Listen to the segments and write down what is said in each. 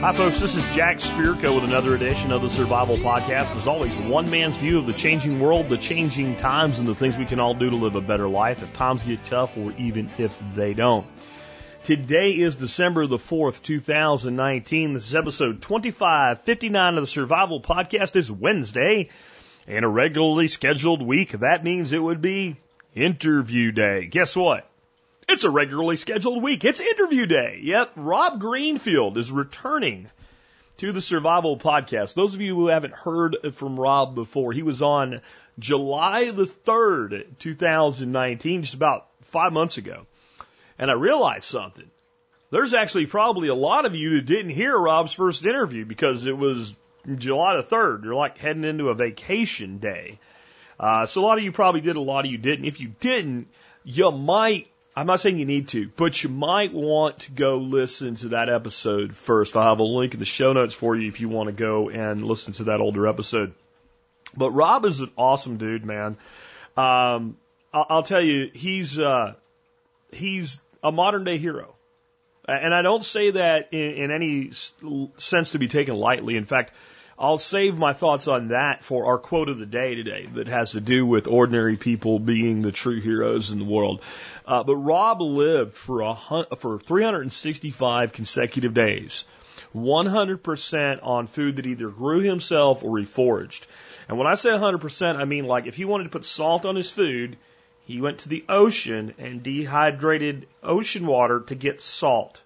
Hi, folks. This is Jack Spirko with another edition of the Survival Podcast. As always, one man's view of the changing world, the changing times, and the things we can all do to live a better life if times get tough or even if they don't. Today is December the 4th, 2019. This is episode 2559 of the Survival Podcast. It's Wednesday and a regularly scheduled week. That means it would be interview day. Guess what? It's a regularly scheduled week. It's interview day. Yep. Rob Greenfield is returning to the Survival Podcast. Those of you who haven't heard from Rob before, he was on July the 3rd, 2019, just about five months ago. And I realized something. There's actually probably a lot of you that didn't hear Rob's first interview because it was July the 3rd. You're like heading into a vacation day. Uh, so a lot of you probably did, a lot of you didn't. If you didn't, you might I'm not saying you need to, but you might want to go listen to that episode first. I'll have a link in the show notes for you if you want to go and listen to that older episode. But Rob is an awesome dude, man. Um, I'll, tell you, he's uh, he's a modern day hero, and I don't say that in, in any sense to be taken lightly. In fact, I'll save my thoughts on that for our quote of the day today that has to do with ordinary people being the true heroes in the world. Uh, but Rob lived for a for 365 consecutive days, 100% on food that either grew himself or he foraged. And when I say 100%, I mean like if he wanted to put salt on his food, he went to the ocean and dehydrated ocean water to get salt.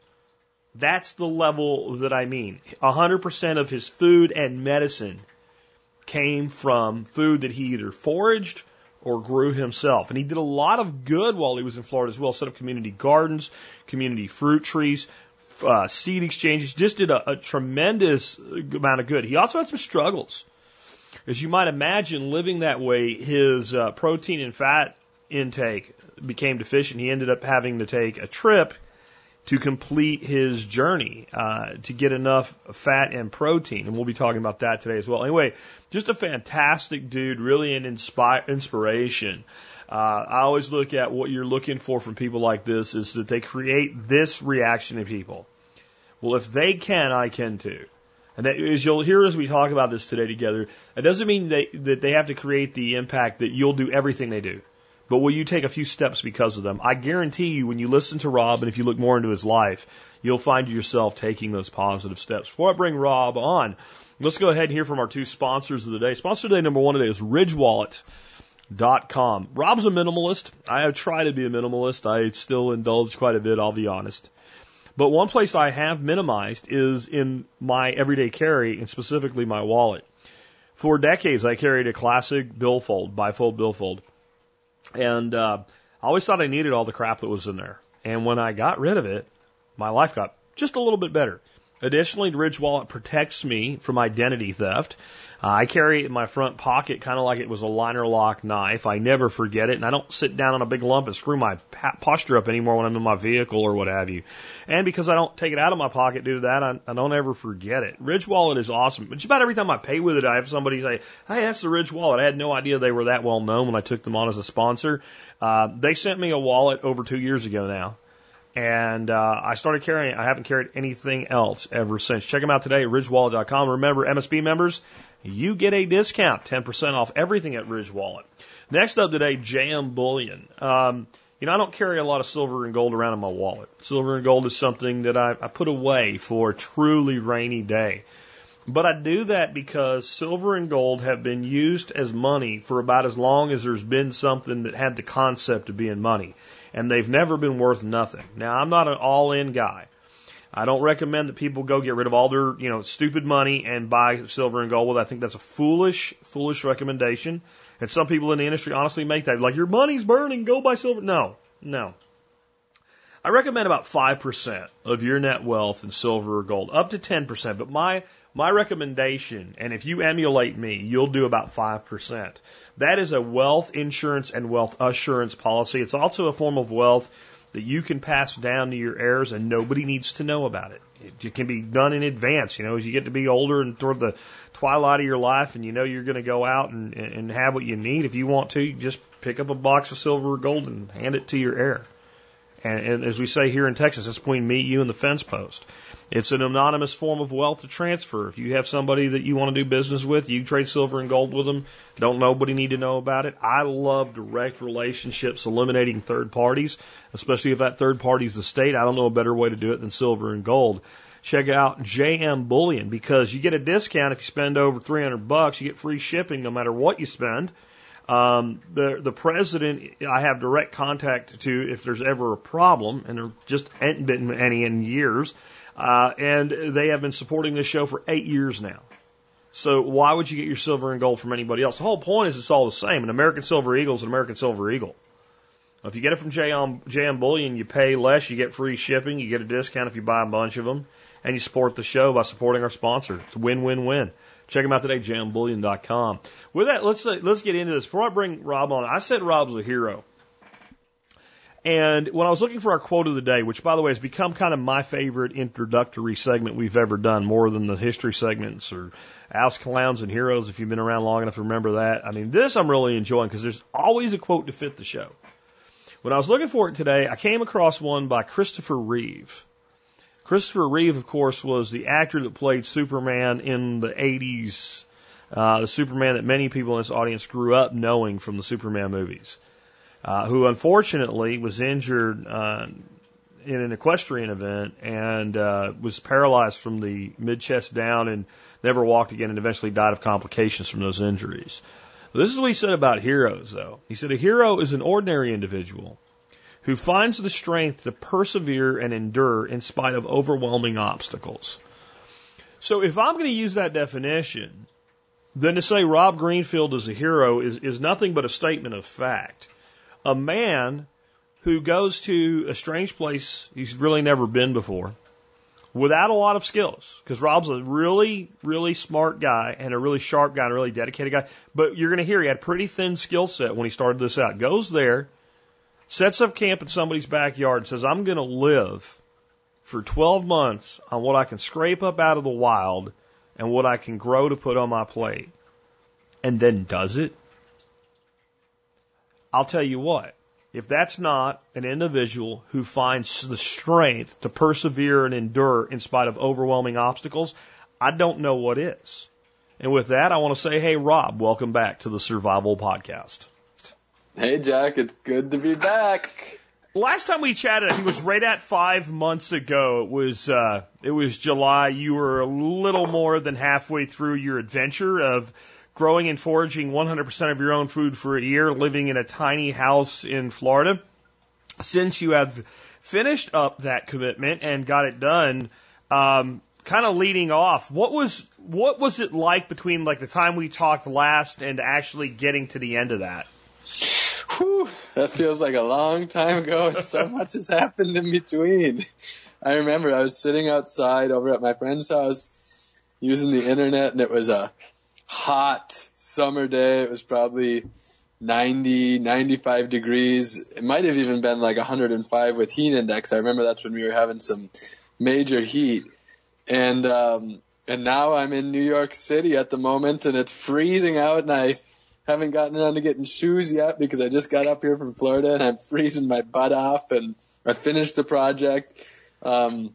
That's the level that I mean. 100% of his food and medicine came from food that he either foraged or grew himself. And he did a lot of good while he was in Florida as well. Set up community gardens, community fruit trees, uh, seed exchanges. Just did a, a tremendous amount of good. He also had some struggles. As you might imagine, living that way, his uh, protein and fat intake became deficient. He ended up having to take a trip to complete his journey uh, to get enough fat and protein. And we'll be talking about that today as well. Anyway, just a fantastic dude, really an inspire, inspiration. Uh, I always look at what you're looking for from people like this is that they create this reaction in people. Well, if they can, I can too. And that, as you'll hear as we talk about this today together, it doesn't mean they, that they have to create the impact that you'll do everything they do. But will you take a few steps because of them? I guarantee you, when you listen to Rob and if you look more into his life, you'll find yourself taking those positive steps. Before I bring Rob on, let's go ahead and hear from our two sponsors of the day. Sponsor today number one today is RidgeWallet.com. Rob's a minimalist. I have tried to be a minimalist. I still indulge quite a bit, I'll be honest. But one place I have minimized is in my everyday carry and specifically my wallet. For decades, I carried a classic billfold, bifold billfold. And uh, I always thought I needed all the crap that was in there. And when I got rid of it, my life got just a little bit better. Additionally, Ridge Wallet protects me from identity theft. Uh, I carry it in my front pocket kind of like it was a liner lock knife. I never forget it, and I don't sit down on a big lump and screw my posture up anymore when I'm in my vehicle or what have you. And because I don't take it out of my pocket due to that, I, I don't ever forget it. Ridge Wallet is awesome. But about every time I pay with it, I have somebody say, "Hey, that's the Ridge Wallet." I had no idea they were that well known when I took them on as a sponsor. Uh, they sent me a wallet over two years ago now and uh, I started carrying. I haven't carried anything else ever since. Check them out today at ridgewallet.com. Remember, MSB members, you get a discount, 10% off everything at Ridge Wallet. Next up today, JM Bullion. Um, you know, I don't carry a lot of silver and gold around in my wallet. Silver and gold is something that I, I put away for a truly rainy day. But I do that because silver and gold have been used as money for about as long as there's been something that had the concept of being money and they've never been worth nothing. Now, I'm not an all in guy. I don't recommend that people go get rid of all their, you know, stupid money and buy silver and gold. I think that's a foolish, foolish recommendation. And some people in the industry honestly make that like your money's burning, go buy silver. No, no. I recommend about 5% of your net wealth in silver or gold, up to 10%. But my, my recommendation, and if you emulate me, you'll do about 5%. That is a wealth insurance and wealth assurance policy. It's also a form of wealth that you can pass down to your heirs and nobody needs to know about it. It can be done in advance. You know, as you get to be older and toward the twilight of your life and you know you're going to go out and, and have what you need, if you want to, just pick up a box of silver or gold and hand it to your heir. And, and as we say here in Texas, it's between me, you, and the fence post. It's an anonymous form of wealth to transfer. If you have somebody that you want to do business with, you trade silver and gold with them. Don't nobody need to know about it. I love direct relationships, eliminating third parties, especially if that third party is the state. I don't know a better way to do it than silver and gold. Check out JM Bullion because you get a discount if you spend over 300 bucks. You get free shipping no matter what you spend. Um, the the president I have direct contact to if there's ever a problem, and there just ain't been any in years. Uh, and they have been supporting this show for eight years now. So why would you get your silver and gold from anybody else? The whole point is it's all the same. An American Silver Eagle is an American Silver Eagle. If you get it from JM, JM Bullion, you pay less, you get free shipping, you get a discount if you buy a bunch of them, and you support the show by supporting our sponsor. It's win-win-win. Check them out today, jmbullion.com. With that, let's uh, let's get into this. Before I bring Rob on, I said Rob's a hero. And when I was looking for our quote of the day, which by the way has become kind of my favorite introductory segment we've ever done, more than the history segments or Ask Clowns and Heroes, if you've been around long enough to remember that. I mean, this I'm really enjoying because there's always a quote to fit the show. When I was looking for it today, I came across one by Christopher Reeve. Christopher Reeve, of course, was the actor that played Superman in the 80s, uh, the Superman that many people in this audience grew up knowing from the Superman movies uh, who unfortunately was injured uh, in an equestrian event and uh, was paralyzed from the mid chest down and never walked again and eventually died of complications from those injuries. This is what he said about heroes, though. He said a hero is an ordinary individual who finds the strength to persevere and endure in spite of overwhelming obstacles. So if I'm going to use that definition, then to say Rob Greenfield is a hero is, is nothing but a statement of fact a man who goes to a strange place he's really never been before without a lot of skills. Because Rob's a really, really smart guy and a really sharp guy and a really dedicated guy. But you're going to hear he had a pretty thin skill set when he started this out. Goes there, sets up camp in somebody's backyard and says, I'm going to live for 12 months on what I can scrape up out of the wild and what I can grow to put on my plate. And then does it I'll tell you what, if that's not an individual who finds the strength to persevere and endure in spite of overwhelming obstacles, I don't know what is. And with that, I want to say, hey, Rob, welcome back to the Survival Podcast. Hey, Jack, it's good to be back. Last time we chatted, I think it was right at five months ago. It was uh, it was July. You were a little more than halfway through your adventure of growing and foraging 100% of your own food for a year, living in a tiny house in Florida. Since you have finished up that commitment and got it done, um, kind of leading off, what was what was it like between like the time we talked last and actually getting to the end of that? Whew, that feels like a long time ago. So much has happened in between. I remember I was sitting outside over at my friend's house using the internet and it was a hot summer day. It was probably 90, 95 degrees. It might have even been like 105 with heat index. I remember that's when we were having some major heat. And, um, and now I'm in New York City at the moment and it's freezing out and I haven't gotten around to getting shoes yet because I just got up here from Florida and I'm freezing my butt off and I finished the project. Um,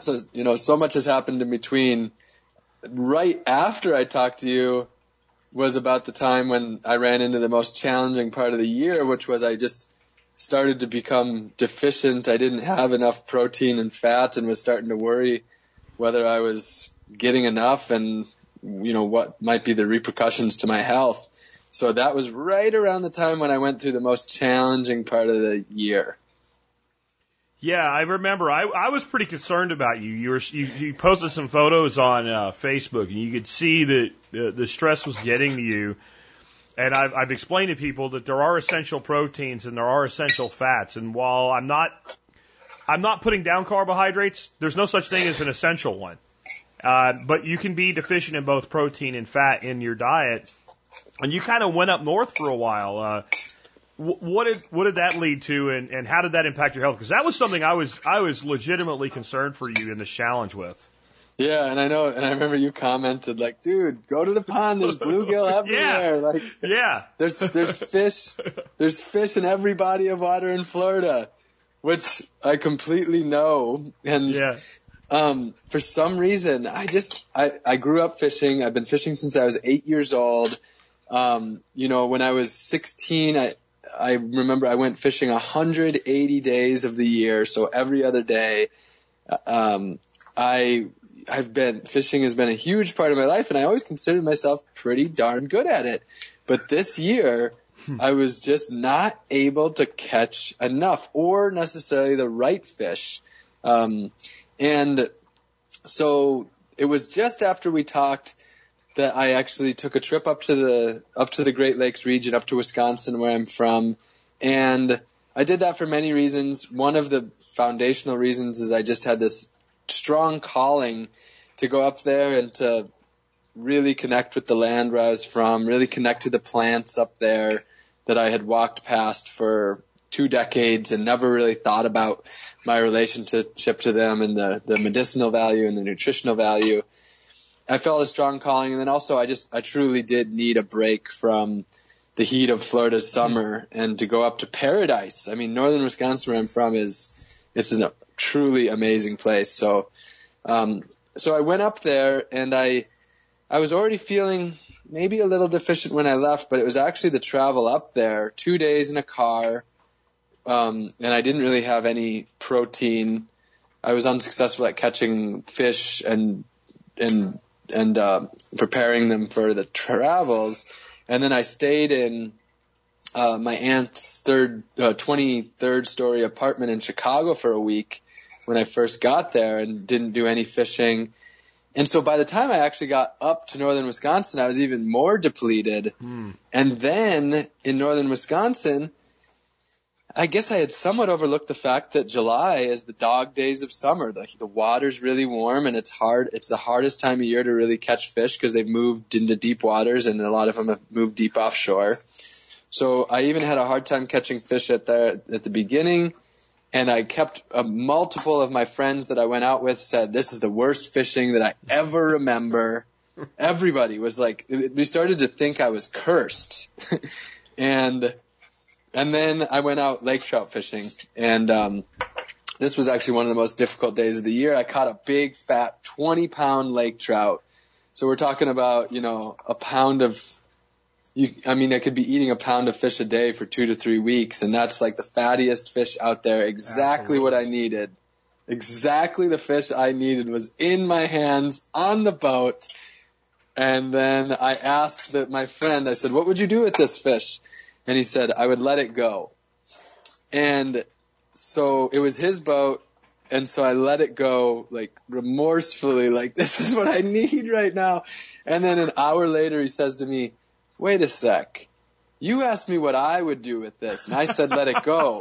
so, you know, so much has happened in between right after I talked to you was about the time when I ran into the most challenging part of the year, which was I just started to become deficient. I didn't have enough protein and fat and was starting to worry whether I was getting enough and, you know, what might be the repercussions to my health. So that was right around the time when I went through the most challenging part of the year. Yeah, I remember. I I was pretty concerned about you. You were you, you posted some photos on uh, Facebook, and you could see that the, the stress was getting to you. And I've I've explained to people that there are essential proteins and there are essential fats. And while I'm not I'm not putting down carbohydrates, there's no such thing as an essential one. Uh, but you can be deficient in both protein and fat in your diet. And you kind of went up north for a while. Uh, what did what did that lead to, and, and how did that impact your health? Because that was something I was I was legitimately concerned for you in this challenge with. Yeah, and I know, and I remember you commented like, "Dude, go to the pond. There's bluegill everywhere. yeah. Like, yeah, there's there's fish, there's fish in every body of water in Florida." which I completely know. And Yeah. um, for some reason, I just I, I grew up fishing. I've been fishing since I was eight years old. Um, you know, when I was 16, I I remember I went fishing 180 days of the year, so every other day. Um, I I've been fishing has been a huge part of my life, and I always considered myself pretty darn good at it. But this year, I was just not able to catch enough, or necessarily the right fish. Um, and so it was just after we talked that I actually took a trip up to the up to the Great Lakes region, up to Wisconsin, where I'm from, and I did that for many reasons. One of the foundational reasons is I just had this strong calling to go up there and to really connect with the land where I was from, really connect to the plants up there that I had walked past for two decades and never really thought about my relationship to them and the, the medicinal value and the nutritional value. I felt a strong calling and then also I just, I truly did need a break from the heat of Florida's summer and to go up to paradise. I mean, northern Wisconsin where I'm from is, it's a truly amazing place. So, um, so I went up there and I, I was already feeling maybe a little deficient when I left, but it was actually the travel up there, two days in a car, um, and I didn't really have any protein. I was unsuccessful at catching fish and and and uh, preparing them for the travels, and then I stayed in uh, my aunt's third uh, 23rd story apartment in Chicago for a week when I first got there and didn't do any fishing. And so by the time I actually got up to northern Wisconsin, I was even more depleted. And then in northern Wisconsin, I guess I had somewhat overlooked the fact that July is the dog days of summer. The, the water's really warm and it's hard. It's the hardest time of year to really catch fish because they've moved into deep waters and a lot of them have moved deep offshore. So I even had a hard time catching fish at the at the beginning, and I kept uh, multiple of my friends that I went out with said this is the worst fishing that I ever remember. Everybody was like, we started to think I was cursed, and and then I went out lake trout fishing, and um, this was actually one of the most difficult days of the year. I caught a big, fat, 20 pound lake trout. So we're talking about, you know, a pound of, you, I mean, I could be eating a pound of fish a day for two to three weeks, and that's like the fattiest fish out there. Exactly what I needed. Exactly the fish I needed was in my hands on the boat. And then I asked that my friend, I said, what would you do with this fish? And he said, I would let it go. And so it was his boat. And so I let it go like remorsefully, like this is what I need right now. And then an hour later he says to me, wait a sec. You asked me what I would do with this. And I said, let it go.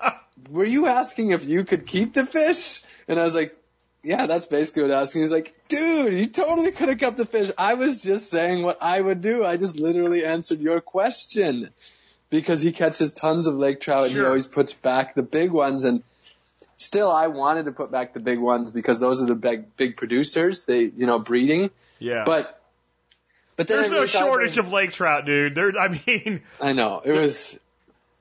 Were you asking if you could keep the fish? And I was like, yeah, that's basically what I was asking. He's like, dude, you totally could have kept the fish. I was just saying what I would do. I just literally answered your question because he catches tons of lake trout and he always puts back the big ones. And still, I wanted to put back the big ones because those are the big, big producers. They, you know, breeding. Yeah. But, but there's no shortage of lake trout, dude. There, I mean, I know it was,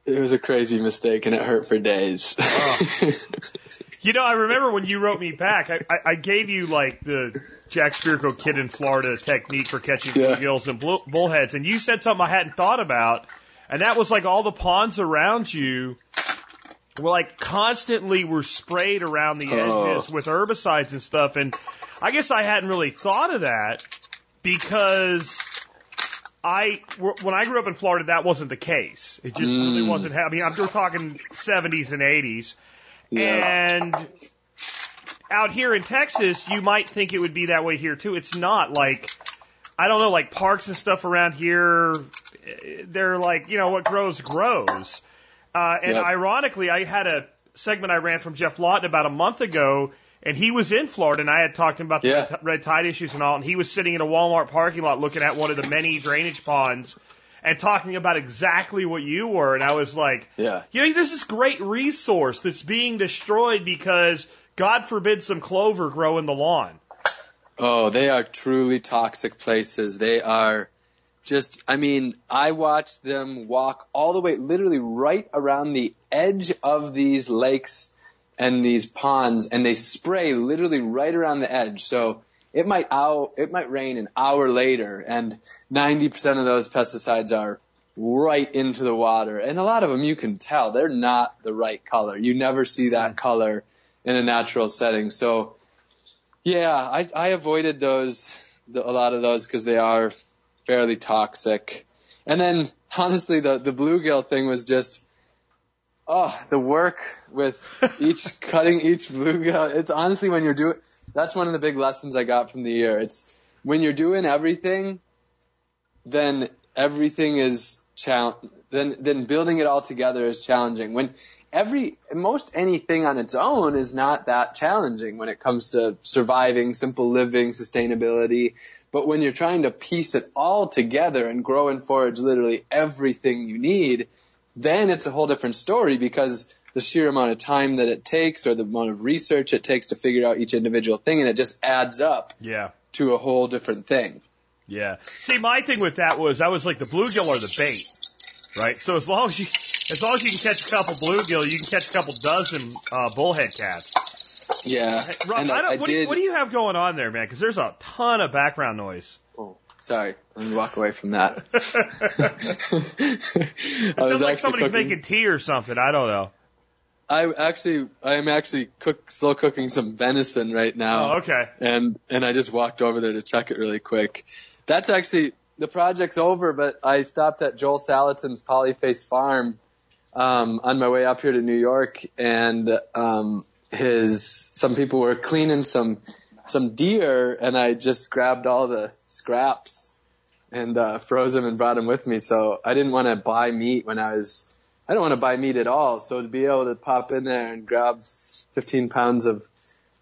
it was a crazy mistake and it hurt for days. you know, I remember when you wrote me back, I, I, I gave you like the Jack Spirko kid in Florida technique for catching Yeah. bluegills and bull, bullheads, and you said something I hadn't thought about, and that was like all the ponds around you were like constantly were sprayed around the Oh. edges with herbicides and stuff, and I guess I hadn't really thought of that because I when I grew up in Florida, that wasn't the case. It just really Mm. wasn't. I mean, I'm we're talking 70s and 80s, yeah. and out here in Texas, you might think it would be that way here too. It's not like I don't know, like parks and stuff around here. They're like you know what grows grows. Uh, and Yep. ironically, I had a segment I ran from Geoff Lawton about a month ago, and he was in Florida, and I had talked to him about the Yeah. red, red tide issues and all, and he was sitting in a Walmart parking lot looking at one of the many drainage ponds and talking about exactly what you were, and I was like, yeah. you know, there's this great resource that's being destroyed because God forbid some clover grow in the lawn. Oh, they are truly toxic places. They are just, I mean, I watched them walk all the way, literally right around the edge of these lakes and these ponds, and they spray literally right around the edge. So it might hour, it might rain an hour later, and 90% of those pesticides are right into the water. And a lot of them you can tell they're not the right color. You never see that mm. color in a natural setting. So yeah, I, I avoided those, the, a lot of those because they are fairly toxic. And then honestly, the, the bluegill thing was just, oh, the work with each cutting each bluegill. It's honestly when you're doing, that's one of the big lessons I got from the year. It's when you're doing everything, then everything is challenge. Then then building it all together is challenging. When every most anything on its own is not that challenging when it comes to surviving, simple living, sustainability. But when you're trying to piece it all together and grow and forage literally everything you need, then it's a whole different story because the sheer amount of time that it takes or the amount of research it takes to figure out each individual thing and it just adds up Yeah. to a whole different thing. Yeah. See, my thing with that was I was like the bluegill or the bait, right? So as long as you as long as you can catch a couple bluegill, you can catch a couple dozen uh, bullhead cats. Yeah. Hey, Rob, I I, don't, I what, do you, what do you have going on there, man? Because there's a ton of background noise. Oh, sorry. Let me walk away from that. It sounds like somebody's making tea or something. I don't know. I actually, I am actually cook, slow cooking some venison right now. Oh, okay. And, and I just walked over there to check it really quick. That's actually, the project's over, but I stopped at Joel Salatin's Polyface Farm, um, on my way up here to New York and, um, his, some people were cleaning some, some deer and I just grabbed all the scraps and, uh, froze them and brought them with me. So I didn't want to buy meat when I was, I don't want to buy meat at all. So to be able to pop in there and grab 15 pounds of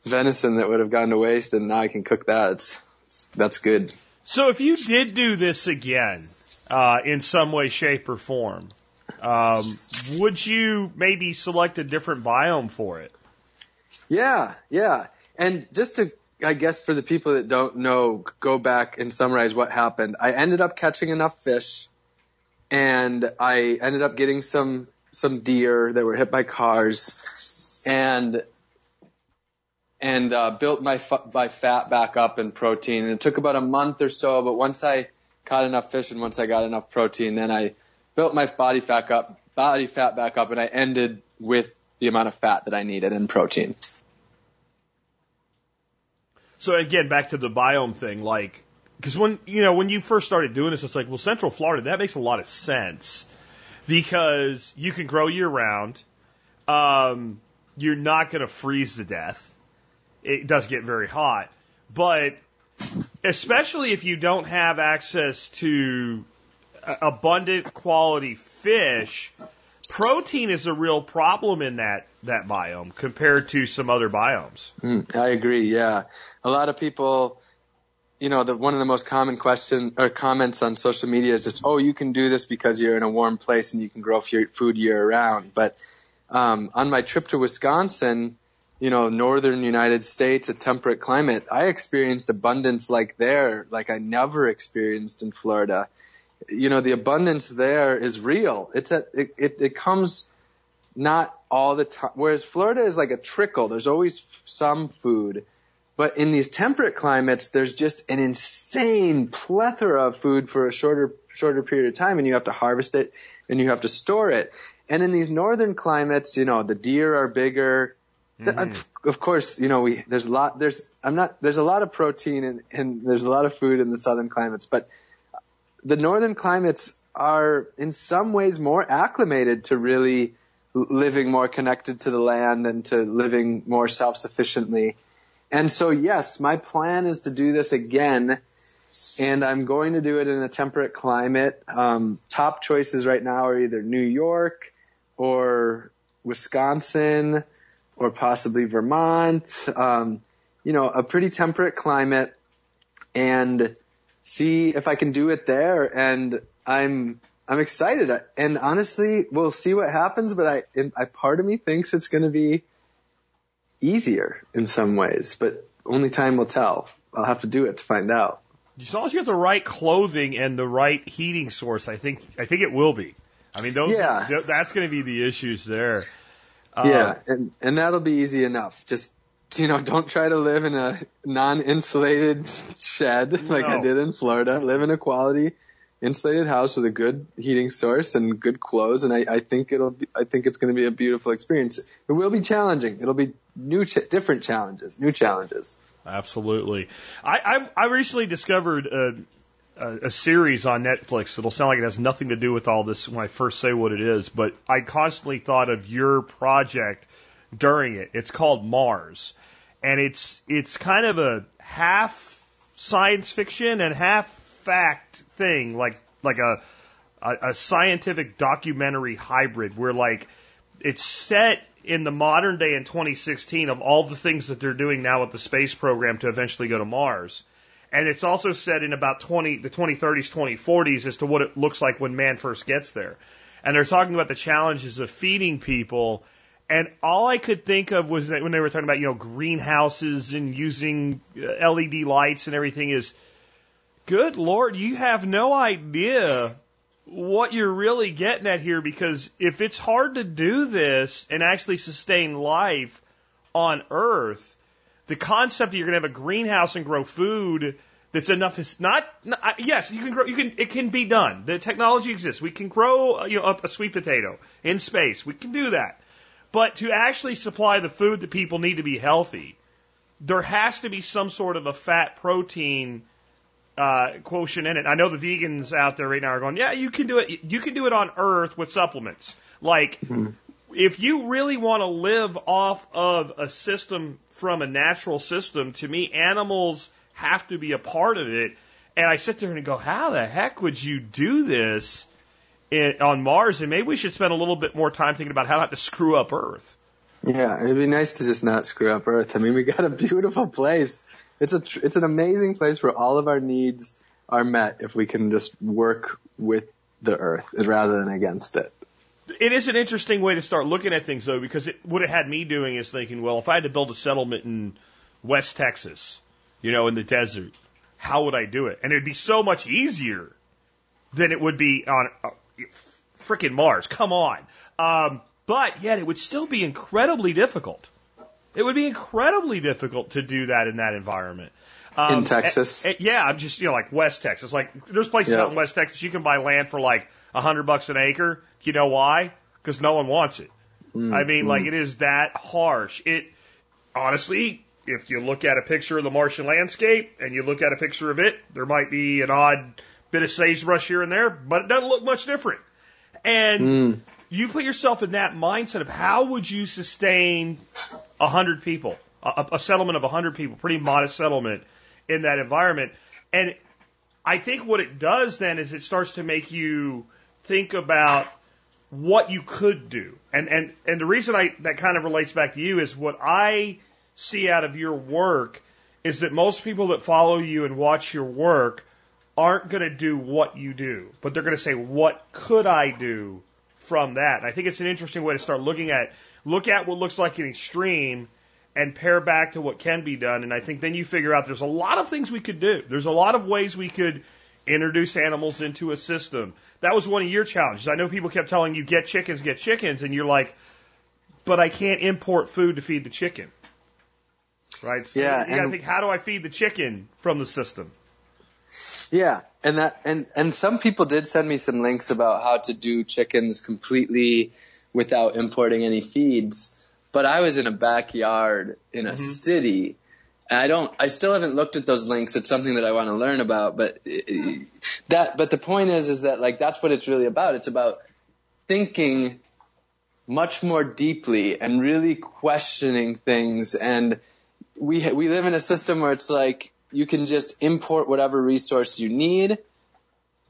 venison that would have gone to waste and now I can cook that, it's, that's good. So if you did do this again, uh, in some way, shape, or form, um, would you maybe select a different biome for it? Yeah, yeah. And just to, I guess for the people that don't know, go back and summarize what happened. I ended up catching enough fish and I ended up getting some, some deer that were hit by cars and, and, uh, built my, my fat back up in protein. And it took about a month or so, but once I caught enough fish and once I got enough protein, then I built my body fat up, body fat back up and I ended with the amount of fat that I needed in protein. So again, back to the biome thing, like, because when you know when you first started doing this, it's like, well, Central Florida, that makes a lot of sense because you can grow year round. Um, you're not going to freeze to death. It does get very hot, but especially if you don't have access to abundant quality fish, protein is a real problem in that that biome compared to some other biomes. Mm, I agree. Yeah, a lot of people, you know, the one of the most common question or comments on social media is just, "Oh, you can do this because you're in a warm place and you can grow food year round." But um, on my trip to Wisconsin, you know, northern United States, a temperate climate, I experienced abundance like there, like I never experienced in Florida. You know, the abundance there is real. It's a, it, it, it comes not all the time. Whereas Florida is like a trickle. There's always some food. But in these temperate climates, there's just an insane plethora of food for a shorter, shorter period of time and you have to harvest it and you have to store it. And in these northern climates, you know, the deer are bigger. The- mm-hmm. Of course, you know, we, there's a lot, there's, I'm not, there's a lot of protein and, and there's a lot of food in the southern climates, but the northern climates are in some ways more acclimated to really living more connected to the land and to living more self-sufficiently. And so yes, my plan is to do this again and I'm going to do it in a temperate climate. Um, top choices right now are either New York or Wisconsin or possibly Vermont. Um, you know, a pretty temperate climate and see if I can do it there. And I'm, I'm excited. And honestly, we'll see what happens, but I, I part of me thinks it's going to be easier in some ways, but only time will tell. I'll have to do it to find out. As long as you have the right clothing and the right heating source, I think I think it will be. I mean, those Yeah. th- that's going to be the issues there. Uh, yeah, and and that'll be easy enough. Just you know, don't try to live in a non-insulated shed like I did in Florida. Live in a quality insulated house with a good heating source and good clothes, and I, I think it'll be, I think it's going to be a beautiful experience. It will be challenging. It'll be new, ch- different challenges, new challenges. Absolutely. I I've, I recently discovered a, a, a series on Netflix that'll sound like it has nothing to do with all this when I first say what it is, but I constantly thought of your project during it. It's called Mars, and it's it's kind of a half science fiction and half fact thing, like like a a, a scientific documentary hybrid where like it's set in the modern day in 2016 of all the things that they're doing now with the space program to eventually go to Mars. And it's also set in about 20, the 2030s, 2040s as to what it looks like when man first gets there. And they're talking about the challenges of feeding people. And all I could think of was that when they were talking about, you know, greenhouses and using uh, LED lights and everything is, good Lord, you have no idea what you're really getting at here because if it's hard to do this and actually sustain life on Earth, the concept that you're going to have a greenhouse and grow food that's enough to not, not yes you can grow you can it can be done. The technology exists. We can grow uh, you know a, a sweet potato in space. We can do that but to actually supply the food that people need to be healthy there has to be some sort of a fat protein uh, quotient in it. I know the vegans out there right now are going, yeah, you can do it. You can do it on Earth with supplements. Like, if you really want to live off of a system from a natural system, to me, animals have to be a part of it. And I sit there and go, how the heck would you do this in, on Mars? And maybe we should spend a little bit more time thinking about how not to screw up Earth. Yeah, it'd be nice to just not screw up Earth. I mean, we got a beautiful place. It's a tr- it's an amazing place where all of our needs are met if we can just work with the Earth rather than against it. It is an interesting way to start looking at things, though, because it, what it had me doing is thinking, well, if I had to build a settlement in West Texas, you know, in the desert, how would I do it? And it'd be so much easier than it would be on frickin' Mars. Come on. Um, but yet it would still be incredibly difficult. It would be incredibly difficult to do that in that environment. Um, In Texas? yeah, I'm just, you know, like West Texas. Like, there's places Yeah. out in West Texas you can buy land for like a hundred bucks an acre. You know why? Because no one wants it. I mean, like, it is that harsh. It, honestly, if you look at a picture of the Martian landscape and you look at a picture of it, there might be an odd bit of sagebrush here and there, but it doesn't look much different. And hmm. you put yourself in that mindset of how would you sustain a hundred people, a, a settlement of a hundred people, pretty modest settlement in that environment. And I think what it does then is it starts to make you think about what you could do. And and and the reason I that kind of relates back to you is what I see out of your work is that most people that follow you and watch your work aren't going to do what you do, but they're going to say what could I do from that. And I think it's an interesting way to start looking at look at what looks like an extreme and pair back to what can be done. And I think then you figure out there's a lot of things we could do. There's a lot of ways we could introduce animals into a system. That was one of your challenges. I know people kept telling you get chickens, get chickens, and you're like, but I can't import food to feed the chicken. Right? So Yeah, you gotta think, how do I feed the chicken from the system? Yeah, and that and and some people did send me some links about how to do chickens completely without importing any feeds. But I was in a backyard in a city. And I don't. I still haven't looked at those links. It's something that I want to learn about. But uh, that. But the point is, is that like that's what it's really about. It's about thinking much more deeply and really questioning things. And we ha- we live in a system where it's like you can just import whatever resource you need,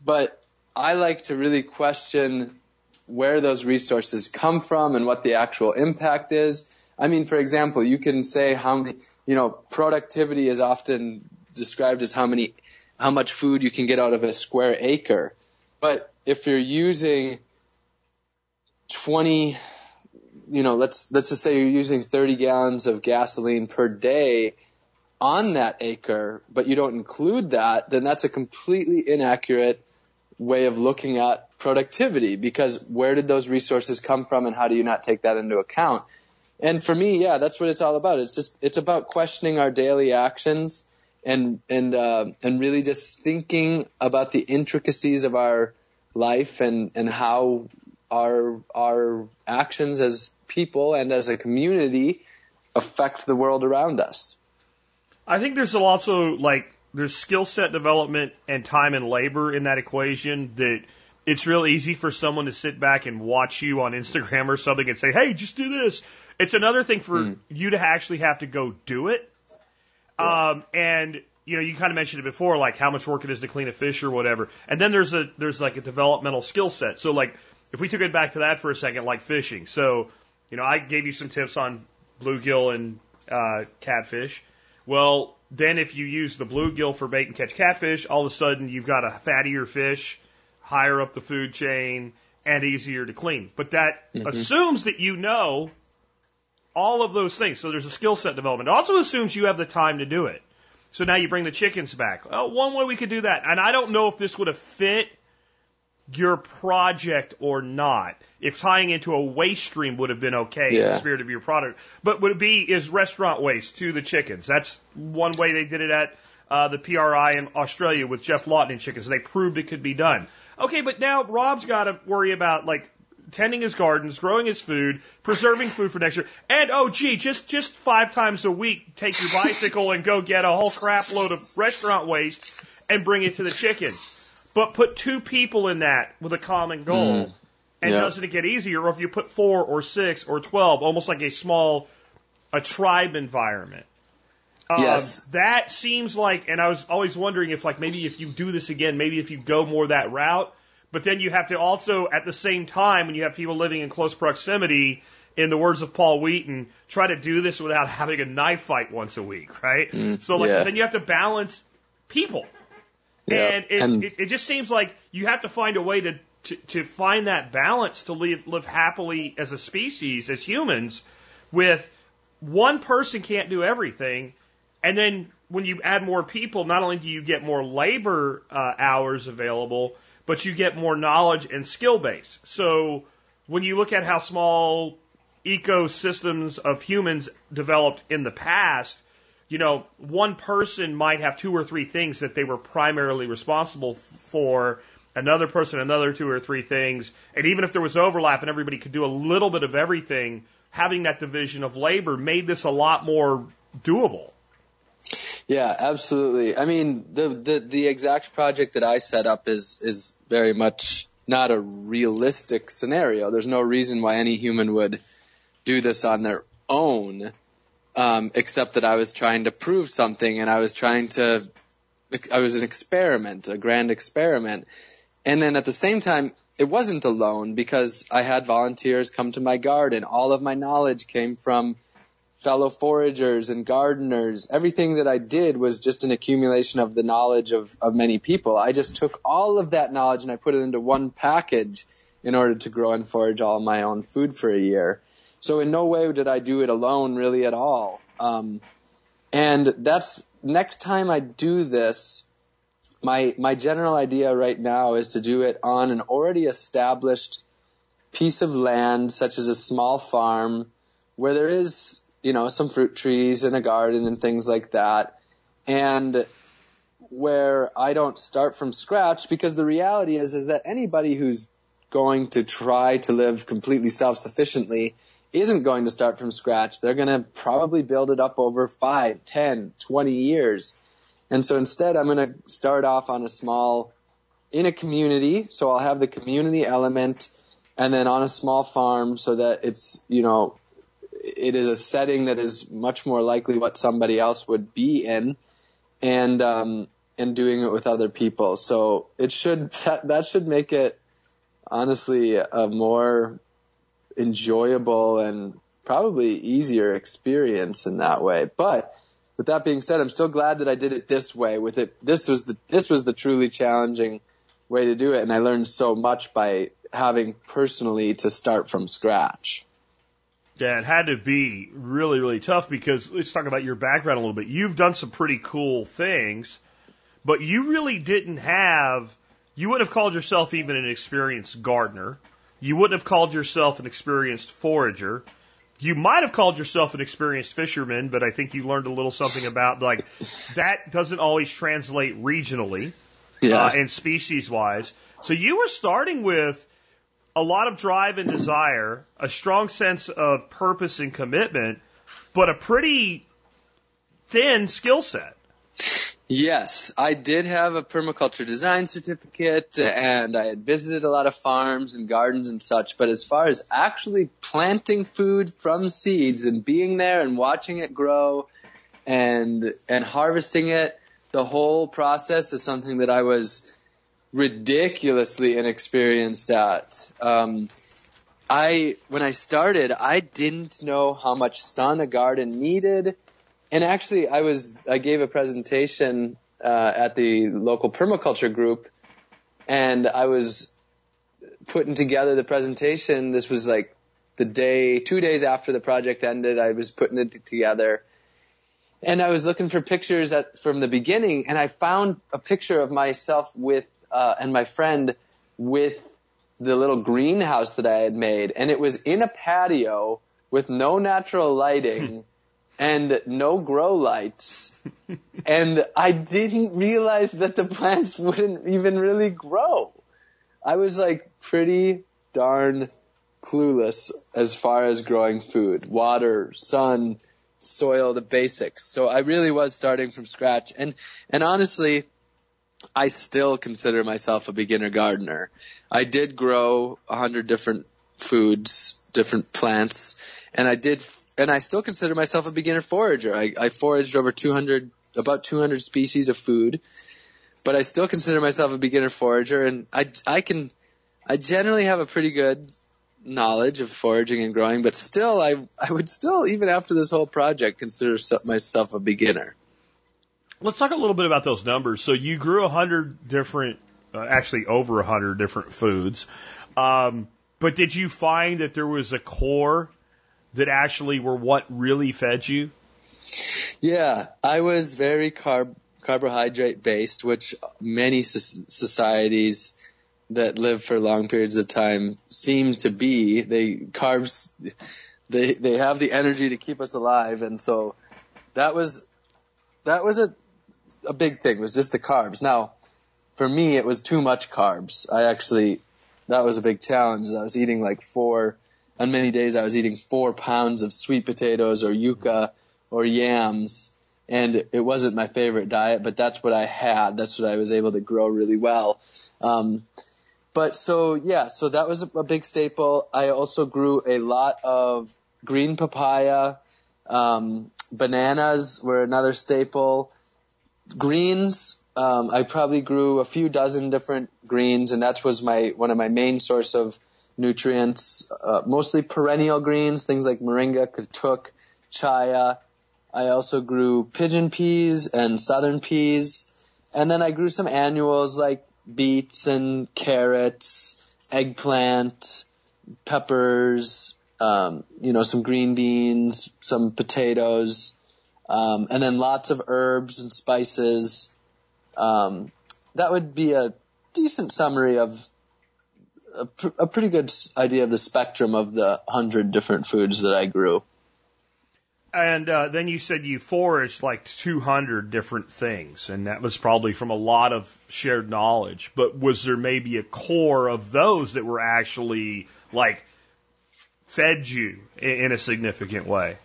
but I like to really question where those resources come from and what the actual impact is. I mean, for example, you can say how many, you know, productivity is often described as how many, how much food you can get out of a square acre. But if you're using 20, you know, let's, let's just say you're using 30 gallons of gasoline per day, on that acre, but you don't include that, then that's a completely inaccurate way of looking at productivity because where did those resources come from and how do you not take that into account? And for me, yeah, that's what it's all about. It's just, it's about questioning our daily actions and, and, uh, and really just thinking about the intricacies of our life and, and how our, our actions as people and as a community affect the world around us. I think there's also like there's skill set development and time and labor in that equation that it's real easy for someone to sit back and watch you on Instagram or something and say, "Hey, just do this." It's another thing for mm. you to actually have to go do it. Yeah. Um, and you know, you kind of mentioned it before, like how much work it is to clean a fish or whatever. And then there's a there's like a developmental skill set. So like if we took it back to that for a second, like fishing. So you know, I gave you some tips on bluegill and uh, catfish. Well, then if you use the bluegill for bait and catch catfish, all of a sudden you've got a fattier fish, higher up the food chain, and easier to clean. But that mm-hmm. assumes that you know all of those things. So there's a skill set development. It also assumes you have the time to do it. So now you bring the chickens back. Well, one way we could do that, and I don't know if this would have fit your project or not. If tying into a waste stream would have been okay yeah. in the spirit of your product, but would it be is restaurant waste to the chickens? That's one way they did it at uh, the PRI in Australia with Geoff Lawton and chickens. They proved it could be done. Okay, but now Rob's got to worry about like tending his gardens, growing his food, preserving food for next year, and oh gee, just just five times a week, take your bicycle and go get a whole crap load of restaurant waste and bring it to the chickens. But put two people in that with a common goal. Mm. And yep. doesn't it get easier? Or if you put four or six or twelve, almost like a small, a tribe environment. Um, yes. That seems like, and I was always wondering if like maybe if you do this again, maybe if you go more that route, but then you have to also at the same time when you have people living in close proximity, in the words of Paul Wheaton, try to do this without having a knife fight once a week, right? Mm, so like yeah. then you have to balance people. Yeah. And, and it, it just seems like you have to find a way to, to, to find that balance to live, live happily as a species, as humans, with one person can't do everything. And then when you add more people, not only do you get more labor uh, hours available, but you get more knowledge and skill base. So when you look at how small ecosystems of humans developed in the past, you know, one person might have two or three things that they were primarily responsible for, another person another two or three things, and even if there was overlap and everybody could do a little bit of everything, having that division of labor made this a lot more doable. Yeah, absolutely. I mean, the the the exact project that I set up is is very much not a realistic scenario. There's no reason why any human would do this on their own um, except that I was trying to prove something and I was trying to, I was an experiment, a grand experiment. And then at the same time, it wasn't alone because I had volunteers come to my garden. All of my knowledge came from fellow foragers and gardeners. Everything that I did was just an accumulation of the knowledge of, of many people. I just took all of that knowledge and I put it into one package in order to grow and forage all my own food for a year. So in no way did I do it alone really at all. Um, and that's next time I do this, my my general idea right now is to do it on an already established piece of land, such as a small farm, where there is you know some fruit trees and a garden and things like that, and where I don't start from scratch because the reality is is that anybody who's going to try to live completely self-sufficiently isn't going to start from scratch. They're going to probably build it up over five, ten, twenty years. And so instead, I'm going to start off on a small, in a community. So I'll have the community element and then on a small farm so that it's, you know, it is a setting that is much more likely what somebody else would be in and, um, and doing it with other people. So it should, that, that should make it honestly a more enjoyable and probably easier experience in that way. But with that being said, I'm still glad that I did it this way. With it, this was the this was the truly challenging way to do it, and I learned so much by having personally to start from scratch. Yeah, it had to be really, really tough because let's talk about your background a little bit. You've done some pretty cool things, but you really didn't have, you wouldn't have called yourself even an experienced gardener. You wouldn't have called yourself an experienced forager. You might have called yourself an experienced fisherman, but I think you learned a little something about like that doesn't always translate regionally Yeah. uh, and species wise. So you were starting with a lot of drive and desire, a strong sense of purpose and commitment, but a pretty thin skill set. Yes, I did have a permaculture design certificate and I had visited a lot of farms and gardens and such, but as far as actually planting food from seeds and being there and watching it grow and and harvesting it, the whole process is something that I was ridiculously inexperienced at. Um, I when I started, I didn't know how much sun a garden needed. And actually, I was I gave a presentation uh, at the local permaculture group, and I was putting together the presentation. This was like the day, two days after the project ended. I was putting it together, and I was looking for pictures at, from the beginning, and I found a picture of myself with uh, and my friend with the little greenhouse that I had made, and it was in a patio with no natural lighting and no grow lights. and I didn't realize that the plants wouldn't even really grow. I was like pretty darn clueless as far as growing food, water, sun, soil, the basics. So I really was starting from scratch. And, and honestly, I still consider myself a beginner gardener. I did grow a hundred different foods, different plants, and I did, and I still consider myself a beginner forager. I, I foraged over 200, about 200 species of food, but I still consider myself a beginner forager, and I, I can, I generally have a pretty good knowledge of foraging and growing, but still, I, I would still, even after this whole project, consider myself a beginner. Let's talk a little bit about those numbers. So you grew a hundred different, uh, actually over a hundred different foods. Um, but did you find that there was a core that actually were what really fed you? Yeah, I was very carb carbohydrate based, which many so- societies that live for long periods of time seem to be. They carbs, they they have the energy to keep us alive, and so that was that was a a big thing. Was just the carbs. Now, for me, it was too much carbs. I actually that was a big challenge. I was eating like four. On many days, I was eating four pounds of sweet potatoes or yuca or yams, and it wasn't my favorite diet, but that's what I had. That's what I was able to grow really well. Um, but so yeah, so that was a, big staple. I also grew a lot of green papaya. Um, bananas were another staple. Greens, um, I probably grew a few dozen different greens, and that was my one of my main source of nutrients. Uh, mostly perennial greens, things like moringa, katuk, chaya. I also grew pigeon peas and southern peas, and then I grew some annuals like beets and carrots, eggplant, peppers, um, you know, some green beans, some potatoes, um, and then lots of herbs and spices. Um, that would be a decent summary of a, pr- a pretty good idea of the spectrum of the hundred different foods that I grew. And uh, then you said you foraged like 200 different things, and that was probably from a lot of shared knowledge. But was there maybe a core of those that were actually like fed you in, in a significant way?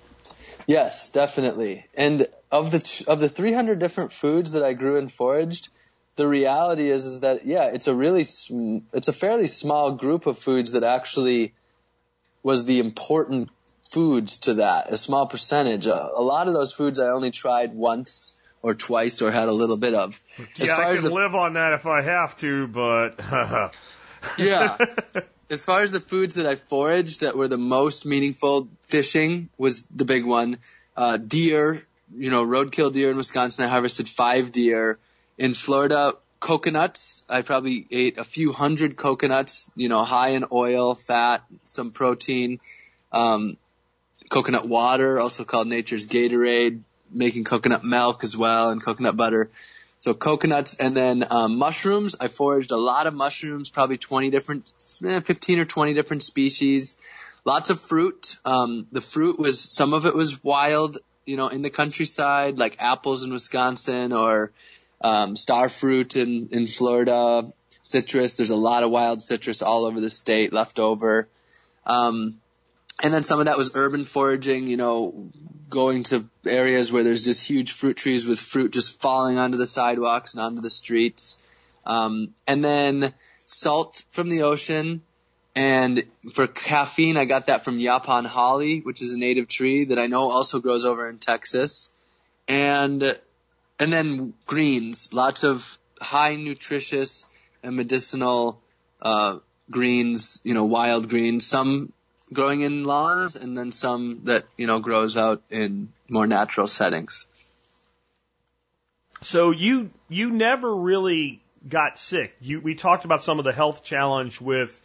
Yes, definitely. And of the of the 300 different foods that I grew and foraged, the reality is is that yeah, it's a really sm- it's a fairly small group of foods that actually was the important foods to that. A small percentage. A, a lot of those foods I only tried once or twice or had a little bit of. yeah, I can live on that if I have to, but yeah. As far as the foods that I foraged that were the most meaningful, fishing was the big one. Uh, deer, you know, roadkill deer in Wisconsin, I harvested five deer. In Florida, coconuts, I probably ate a few hundred coconuts, you know, high in oil, fat, some protein. Um, coconut water, also called nature's Gatorade, making coconut milk as well and coconut butter. So coconuts and then um, mushrooms. I foraged a lot of mushrooms, probably 20 different, eh, 15 or 20 different species. Lots of fruit. Um, the fruit was, some of it was wild, you know, in the countryside, like apples in Wisconsin or um, star fruit in, in Florida, citrus. There's a lot of wild citrus all over the state left over. Um, and then some of that was urban foraging, you know, going to areas where there's just huge fruit trees with fruit just falling onto the sidewalks and onto the streets. Um, and then salt from the ocean. And for caffeine, I got that from Yaupon holly, which is a native tree that I know also grows over in Texas. And, and then greens, lots of high nutritious and medicinal, uh, greens, you know, wild greens, some growing in lawns and then some that, you know, grows out in more natural settings. So you you never really got sick. You we talked about some of the health challenge with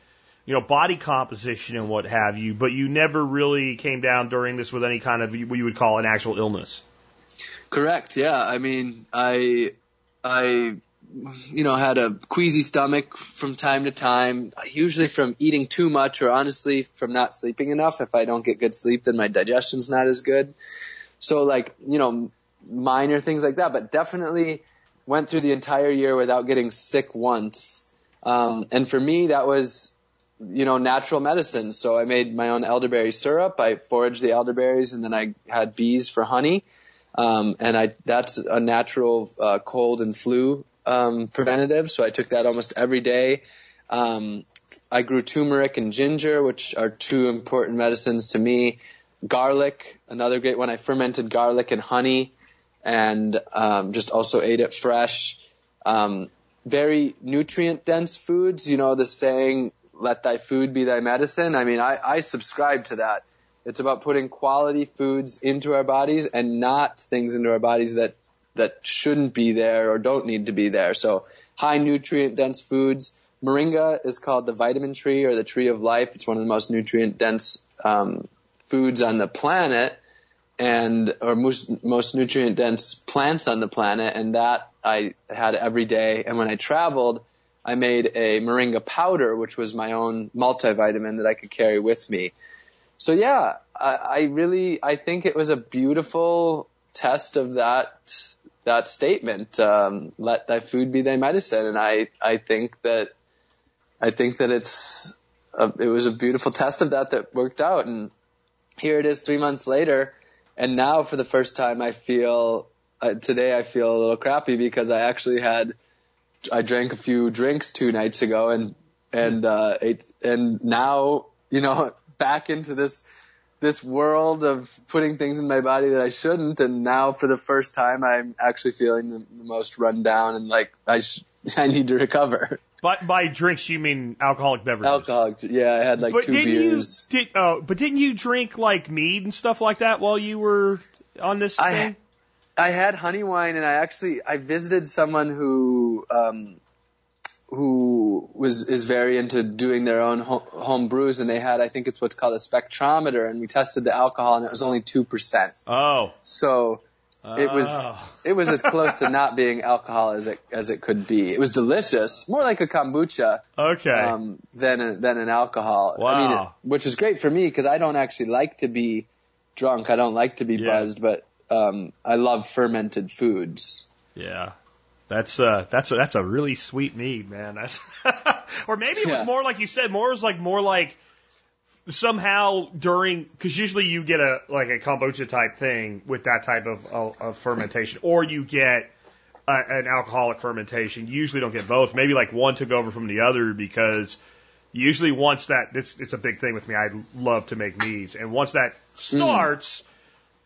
you know body composition and what have you, but you never really came down during this with any kind of what you would call an actual illness. Correct. Yeah. I mean, I I you know, had a queasy stomach from time to time, usually from eating too much or honestly from not sleeping enough. If I don't get good sleep, then my digestion's not as good. So like, you know, minor things like that, but definitely went through the entire year without getting sick once. Um, and for me, that was, you know, natural medicine. So I made my own elderberry syrup. I foraged the elderberries and then I had bees for honey. Um, and I, that's a natural, uh, cold and flu um, preventative, so I took that almost every day. Um, I grew turmeric and ginger, which are two important medicines to me. Garlic, another great one. I fermented garlic and honey, and um, just also ate it fresh. Um, very nutrient dense foods. You know the saying, "Let thy food be thy medicine." I mean, I, I subscribe to that. It's about putting quality foods into our bodies and not things into our bodies that that shouldn't be there or don't need to be there. So high nutrient dense foods. Moringa is called the vitamin tree or the tree of life. It's one of the most nutrient dense um, foods on the planet and or most most nutrient dense plants on the planet and that I had every day and when I traveled I made a moringa powder which was my own multivitamin that I could carry with me. So yeah, I, I really I think it was a beautiful test of that that statement, um, let thy food be thy medicine. And I, I think that, I think that it's, a, it was a beautiful test of that that worked out. And here it is three months later. And now for the first time, I feel, uh, today I feel a little crappy because I actually had, I drank a few drinks two nights ago and, and, uh, ate, and now, you know, back into this, this world of putting things in my body that I shouldn't, and now for the first time, I'm actually feeling the, the most run down and like I sh- I need to recover. By by drinks, you mean alcoholic beverages? Alcoholic, yeah. I had like but two didn't beers. You, did, oh, but didn't you drink like mead and stuff like that while you were on this I, thing? I had honey wine, and I actually I visited someone who um, who was is very into doing their own home, home brews, and they had I think it's what's called a spectrometer, and we tested the alcohol, and it was only two percent. Oh, So it was Oh. it was as close to not being alcohol as it as it could be. It was delicious, more like a kombucha okay. um, than a, than an alcohol. I mean, Wow. it, which is great for me because I don't actually like to be drunk. I don't like to be Yeah. buzzed, but um, I love fermented foods. yeah. That's uh that's a that's a really sweet mead, man. That's or maybe it was Yeah. more like you said, more was like more like somehow during because usually you get a like a kombucha type thing with that type of, of, of fermentation, or you get a, an alcoholic fermentation. You usually don't get both. Maybe like one took over from the other because usually once that it's it's a big thing with me. I love to make meads, and once that starts,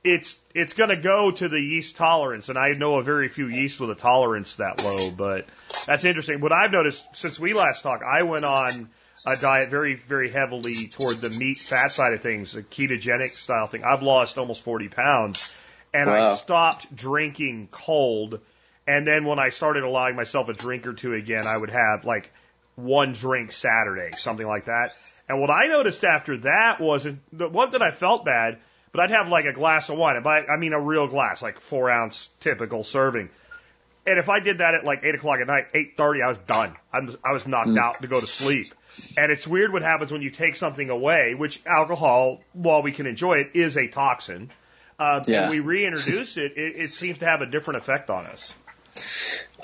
it's it's going to go to the yeast tolerance, and I know a very few yeast with a tolerance that low. But that's interesting. What I've noticed since we last talked, I went on a diet very very heavily toward the meat fat side of things, a ketogenic style thing. I've lost almost forty pounds, and I stopped drinking cold. And then when I started allowing myself a drink or two again, I would have like one drink Saturday, something like that. And what I noticed after that was the one that I felt bad. But I'd have like a glass of wine. And by, I mean a real glass, like four ounce typical serving. And if I did that at like eight o'clock at night, eight thirty, I was done. I was, I was knocked out to go to sleep. And it's weird what happens when you take something away, which alcohol, while we can enjoy it, is a toxin. Uh, Yeah. When we reintroduce it, it, it seems to have a different effect on us.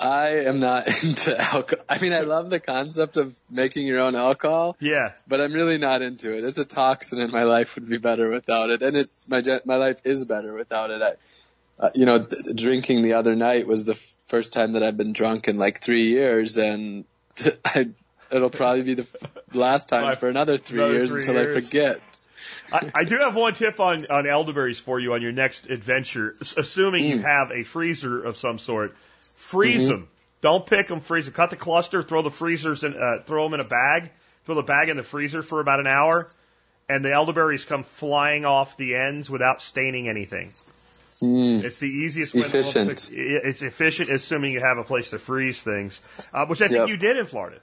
I am not into alcohol. I mean, I love the concept of making your own alcohol, Yeah. but I'm really not into it. It's a toxin, and my life would be better without it. And it, my my life is better without it. I, uh, you know, th- drinking the other night was the f- first time that I've been drunk in like three years, and I, it'll probably be the f- last time Like, for another three another years three until years. I forget. I, I do have one tip on, on elderberries for you on your next adventure, assuming you Mm. have a freezer of some sort. Freeze them. Don't pick them, freeze them. Cut the cluster, throw the freezers in, uh, throw them in a bag, throw the bag in the freezer for about an hour, and the elderberries come flying off the ends without staining anything. Mm. It's the easiest way. to- Efficient. It's efficient, assuming you have a place to freeze things, uh, which I think Yep. you did in Florida.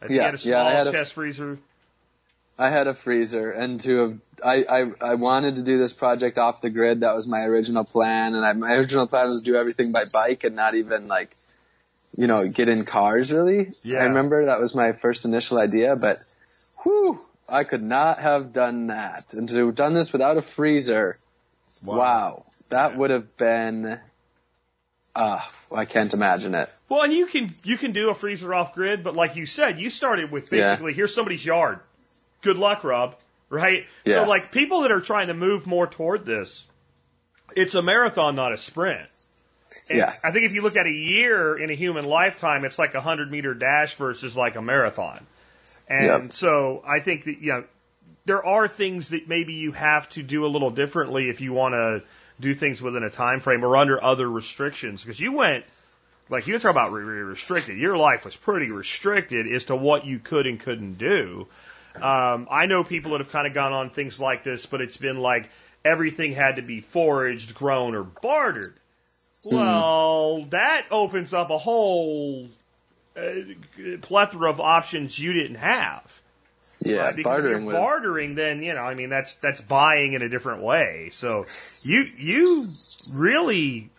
I think Yeah, you had a yeah, I small had a- chest freezer. I had a freezer, and to have, I, I, I wanted to do this project off the grid. That was my original plan, and I, my original plan was to do everything by bike and not even like, you know, get in cars really. Yeah. I remember that was my first initial idea, but whew, I could not have done that. And to have done this without a freezer, wow, that would have been, ah, I can't imagine it. Well, and you can you can do a freezer off grid, but like you said, you started with Yeah. basically here's somebody's yard. Good luck, Rob. Right? Yeah. So like people that are trying to move more toward this, it's a marathon, not a sprint. And Yeah. I think if you look at a year in a human lifetime, it's like a hundred meter dash versus like a marathon. And so I think that you know there are things that maybe you have to do a little differently if you want to do things within a time frame or under other restrictions because you went like you talk about re- restricted. Your life was pretty restricted as to what you could and couldn't do. Um, I know people that have kind of gone on things like this, but it's been like everything had to be foraged, grown, or bartered. Well, that opens up a whole uh, plethora of options you didn't have. Yeah, Right? Because bartering if you're with. bartering, then you know, I mean, that's that's buying in a different way. So you you really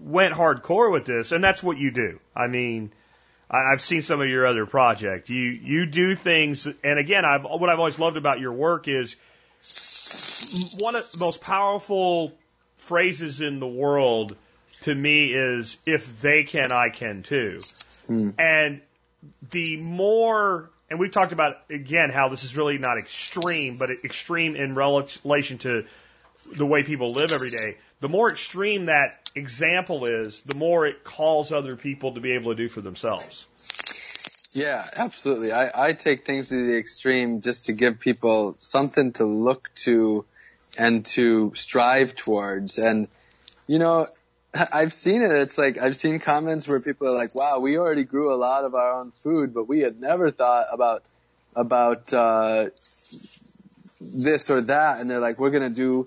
went hardcore with this, and that's what you do. I mean, I, I've seen some of your other project. You you do things, and again, I've what I've always loved about your work is one of the most powerful phrases in the world to me is if they can, I can too. Hmm. And the more, and we've talked about again how this is really not extreme, but extreme in relation to the way people live every day. The more extreme that example is, the more it calls other people to be able to do for themselves. Yeah, absolutely. I, I take things to the extreme just to give people something to look to and to strive towards. And, you know, I've seen it. It's like, I've seen comments where people are like, wow, we already grew a lot of our own food, but we had never thought about, about, uh, this or that. And they're like, we're going to do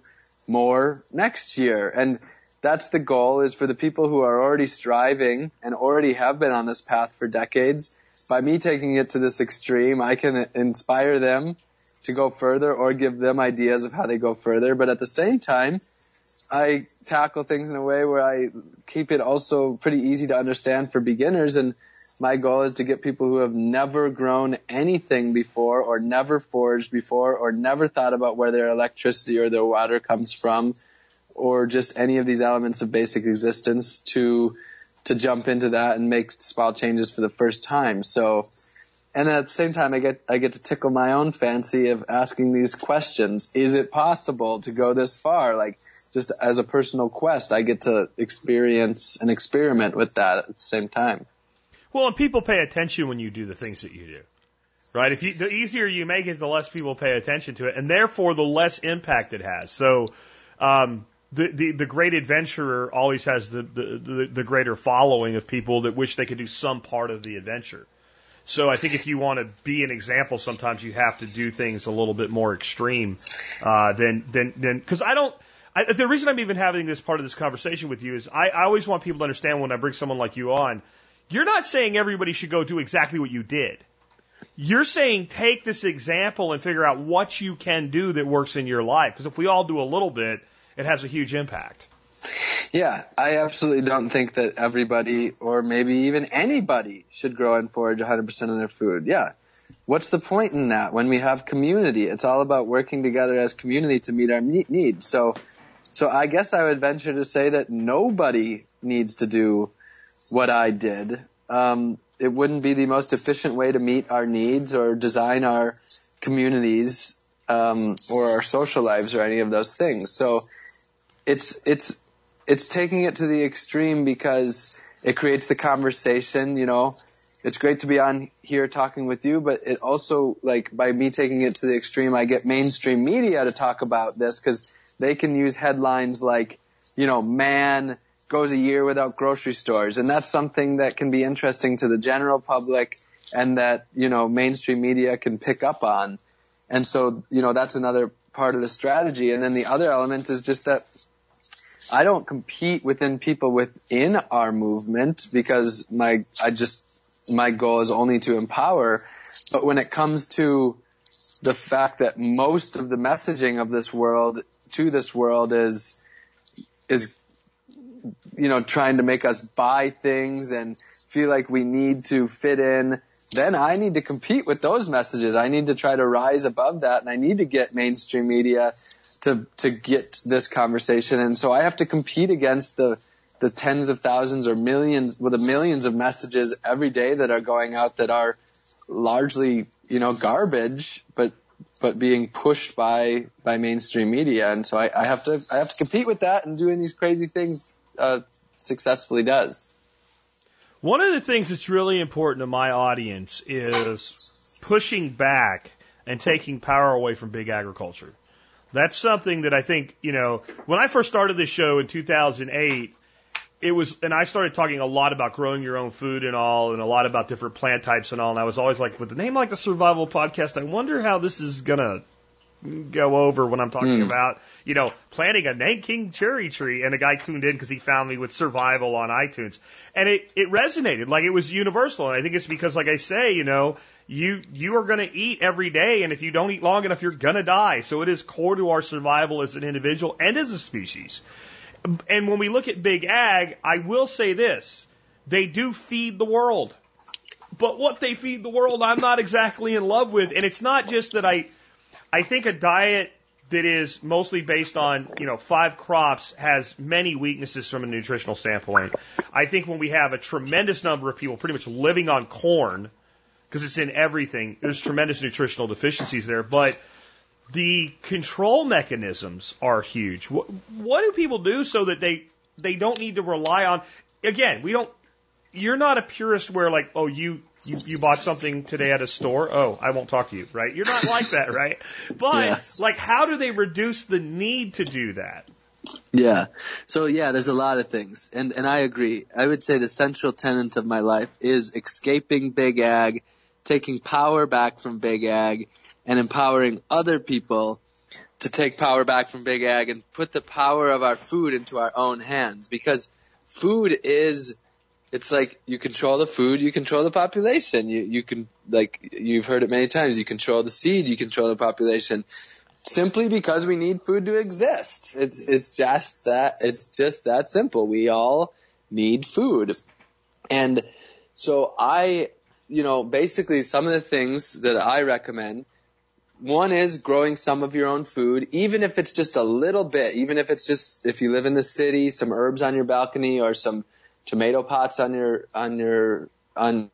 more next year. And that's the goal is for the people who are already striving and already have been on this path for decades. By me taking it to this extreme, I can inspire them to go further or give them ideas of how they go further. But at the same time, I tackle things in a way where I keep it also pretty easy to understand for beginners. And my goal is to get people who have never grown anything before or never foraged before or never thought about where their electricity or their water comes from or just any of these elements of basic existence to to jump into that and make small changes for the first time. So and at the same time I get I get to tickle my own fancy of asking these questions. Is it possible to go this far? Like just as a personal quest, I get to experience and experiment with that at the same time. Well, and people pay attention when you do the things that you do. Right? If you, the easier you make it, the less people pay attention to it, and therefore the less impact it has. So, um, the, the, the great adventurer always has the, the, the, greater following of people that wish they could do some part of the adventure. So I think if you want to be an example, sometimes you have to do things a little bit more extreme, uh, than, than, than, cause I don't, I, the reason I'm even having this part of this conversation with you is I, I always want people to understand when I bring someone like you on, you're not saying everybody should go do exactly what you did. You're saying take this example and figure out what you can do that works in your life. Because if we all do a little bit, it has a huge impact. Yeah, I absolutely don't think that everybody or maybe even anybody should grow and forage 100% of their food. Yeah. What's the point in that when we have community? It's all about working together as community to meet our needs. So, so I guess I would venture to say that nobody needs to do what I did. Um, it wouldn't be the most efficient way to meet our needs or design our communities um, or our social lives or any of those things. So it's it's it's taking it to the extreme because it creates the conversation. You know, it's great to be on here talking with you, but it also like by me taking it to the extreme, I get mainstream media to talk about this because they can use headlines like, you know, man goes a year without grocery stores. And that's something that can be interesting to the general public and that, you know, mainstream media can pick up on. And so, you know, that's another part of the strategy. And then the other element is just that I don't compete within people within our movement because my, I just, my goal is only to empower. But when it comes to the fact that most of the messaging of this world to this world is, is you know, trying to make us buy things and feel like we need to fit in, then I need to compete with those messages. I need to try to rise above that and I need to get mainstream media to, to get this conversation. And so I have to compete against the, the tens of thousands or millions, well, the millions of messages every day that are going out that are largely, you know, garbage, but, but being pushed by, by mainstream media. And so I, I have to, I have to compete with that and doing these crazy things uh, successfully does. One of the things that's really important to my audience is pushing back and taking power away from big agriculture. That's something that I think, you know, when I first started this show in 2008, it was, and I started talking a lot about growing your own food and all, and a lot about different plant types and all. And I was always like, with the name like the Survival Podcast, I wonder how this is gonna go over when I'm talking mm. about, you know, planting a Nanking cherry tree. And a guy tuned in because he found me with survival on iTunes. And it, it resonated like it was universal. And I think it's because, like I say, you know, you, you are going to eat every day. And if you don't eat long enough, you're going to die. So it is core to our survival as an individual and as a species. And when we look at big ag, I will say this. They do feed the world. But what they feed the world, I'm not exactly in love with. And it's not just that I, I think a diet that is mostly based on, you know, five crops has many weaknesses from a nutritional standpoint. I think when we have a tremendous number of people pretty much living on corn, because it's in everything, there's tremendous nutritional deficiencies there, but the control mechanisms are huge. What, what do people do so that they, they don't need to rely on, again, we don't, you're not a purist where like, oh, you, you, you bought something today at a store. Oh, I won't talk to you, right? You're not like that, right? But yeah. like, how do they reduce the need to do that? Yeah. So yeah, there's a lot of things. And, and I agree. I would say the central tenet of my life is escaping big ag, taking power back from big ag, and empowering other people to take power back from big ag and put the power of our food into our own hands because food is it's like you control the food, you control the population. You you can like you've heard it many times. You control the seed, you control the population. Simply because we need food to exist. It's it's just that it's just that simple. We all need food, and so I, you know, basically some of the things that I recommend. One is growing some of your own food, even if it's just a little bit, even if it's just if you live in the city, some herbs on your balcony or some tomato pots on your on your on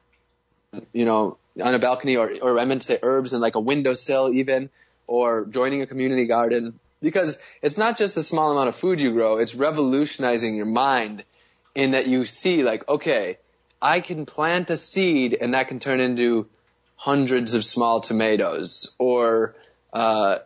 you know on a balcony or or I meant to say herbs in like a windowsill even or joining a community garden. Because it's not just the small amount of food you grow it's revolutionizing your mind in that you see like okay I can plant a seed and that can turn into hundreds of small tomatoes or uh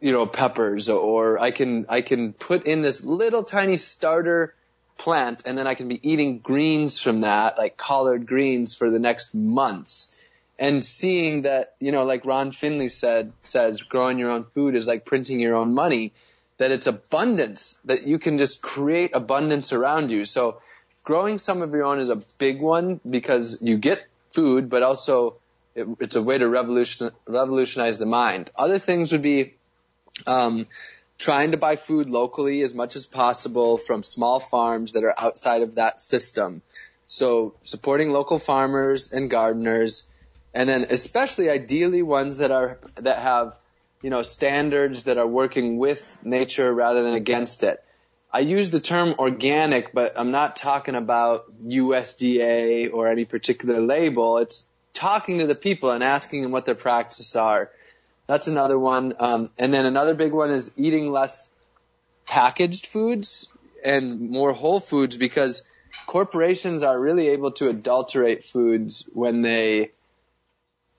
you know peppers or I can I can put in this little tiny starter plant and then I can be eating greens from that, like collard greens for the next months. And seeing that, you know, like Ron Finley said, says growing your own food is like printing your own money, that it's abundance, that you can just create abundance around you. So growing some of your own is a big one because you get food, but also it, it's a way to revolution, revolutionize the mind. Other things would be, um, trying to buy food locally as much as possible from small farms that are outside of that system. So supporting local farmers and gardeners, and then especially ideally ones that are that have you know standards that are working with nature rather than against it. I use the term organic, but I'm not talking about USDA or any particular label. It's talking to the people and asking them what their practices are. That's another one. Um, and then another big one is eating less packaged foods and more whole foods because corporations are really able to adulterate foods when they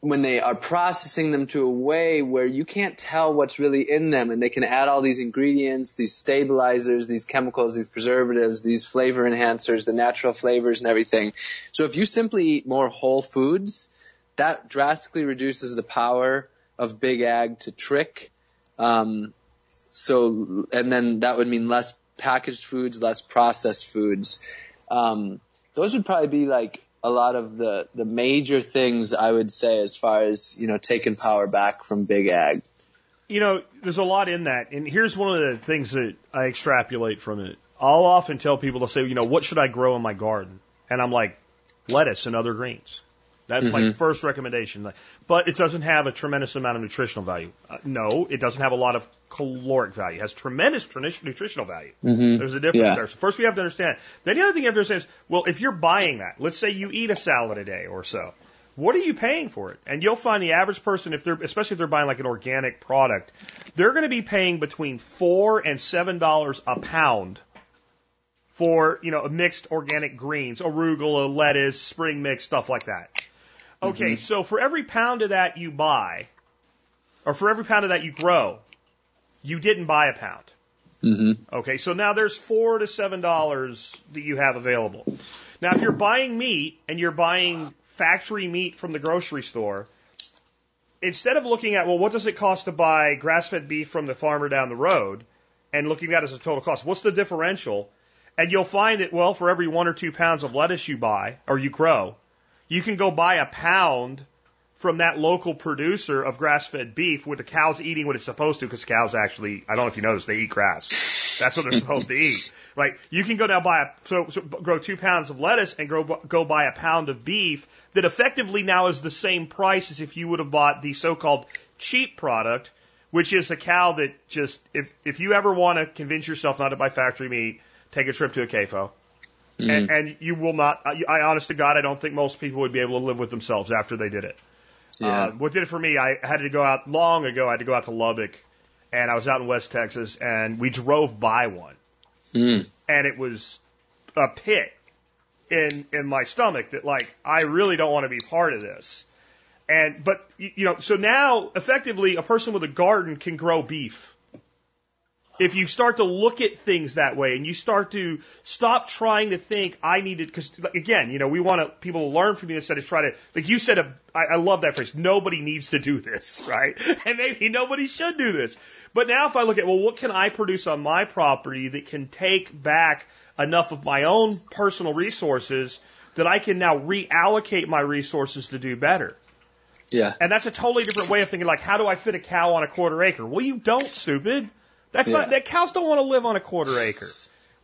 when they are processing them to a way where you can't tell what's really in them and they can add all these ingredients, these stabilizers, these chemicals, these preservatives, these flavor enhancers, the natural flavors and everything. So if you simply eat more whole foods, that drastically reduces the power of big ag to trick. Um, so, and then that would mean less packaged foods, less processed foods. Um, those would probably be like a lot of the, the major things I would say as far as, you know, taking power back from big ag. You know, there's a lot in that. And here's one of the things that I extrapolate from it. I'll often tell people to say, you know, what should I grow in my garden? And I'm like, lettuce and other greens. That's mm-hmm. my first recommendation. But it doesn't have a tremendous amount of nutritional value. Uh, no, it doesn't have a lot of caloric value. It has tremendous nutritional value. Mm-hmm. There's a difference yeah. there. So first we have to understand. Then the other thing you have to understand is, well, if you're buying that, let's say you eat a salad a day or so, what are you paying for it? And you'll find the average person, if they're, especially if they're buying like an organic product, they're going to be paying between four and seven dollars a pound for, you know, a mixed organic greens, arugula, lettuce, spring mix, stuff like that. Okay, mm-hmm. so for every pound of that you buy, or for every pound of that you grow, you didn't buy a pound. Mm-hmm. Okay, so now there's four to seven dollars that you have available. Now, if you're buying meat and you're buying factory meat from the grocery store, instead of looking at well, what does it cost to buy grass-fed beef from the farmer down the road, and looking at it as a total cost, what's the differential? And you'll find that well, for every one or two pounds of lettuce you buy or you grow, you can go buy a pound from that local producer of grass-fed beef with the cows eating what it's supposed to, because cows actually, I don't know if you noticed, they eat grass. That's what they're supposed to eat, right? You can go now buy a, so, so grow two pounds of lettuce and grow, go buy a pound of beef that effectively now is the same price as if you would have bought the so-called cheap product, which is a cow that just, if, if you ever want to convince yourself not to buy factory meat, take a trip to a CAFO Mm. And, and you will not, I, I honest to God, I don't think most people would be able to live with themselves after they did it. Yeah. Uh, what did it for me, I had to go out long ago, I had to go out to Lubbock and I was out in West Texas and we drove by one. Mm. And it was a pit in, in my stomach that like, I really don't want to be part of this. And, but, you know, so now effectively a person with a garden can grow beef if you start to look at things that way and you start to stop trying to think I needed because again you know we want to, people to learn from you instead of try to like you said a, I, I love that phrase nobody needs to do this right? And maybe nobody should do this. But now if I look at well what can I produce on my property that can take back enough of my own personal resources that I can now reallocate my resources to do better? Yeah. And that's a totally different way of thinking like how do I fit a cow on a quarter acre? Well you don't stupid that's yeah. not that cows don't want to live on a quarter acre.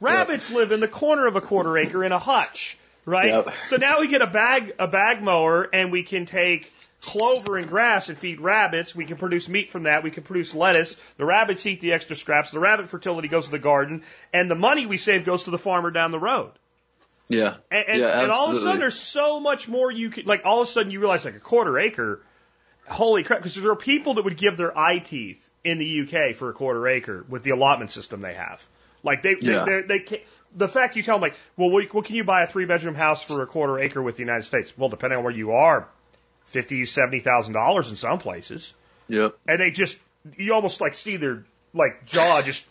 Rabbits yep. live in the corner of a quarter acre in a hutch, right? Yep. So now we get a bag a bag mower and we can take clover and grass and feed rabbits. We can produce meat from that. We can produce lettuce. The rabbits eat the extra scraps. The rabbit fertility goes to the garden, and the money we save goes to the farmer down the road. Yeah. And, and, yeah, and all of a sudden, there's so much more you can, like, all of a sudden you realize, like, a quarter acre, holy crap, because there are people that would give their eye teeth in the UK for a quarter acre with the allotment system they have. Like they, yeah. they, they, they the fact you tell them like, well, what, what can you buy a three bedroom house for a quarter acre with the United States? Well, depending on where you are, fifty, seventy thousand dollars in some places. Yep. And they just, you almost like see their like jaw just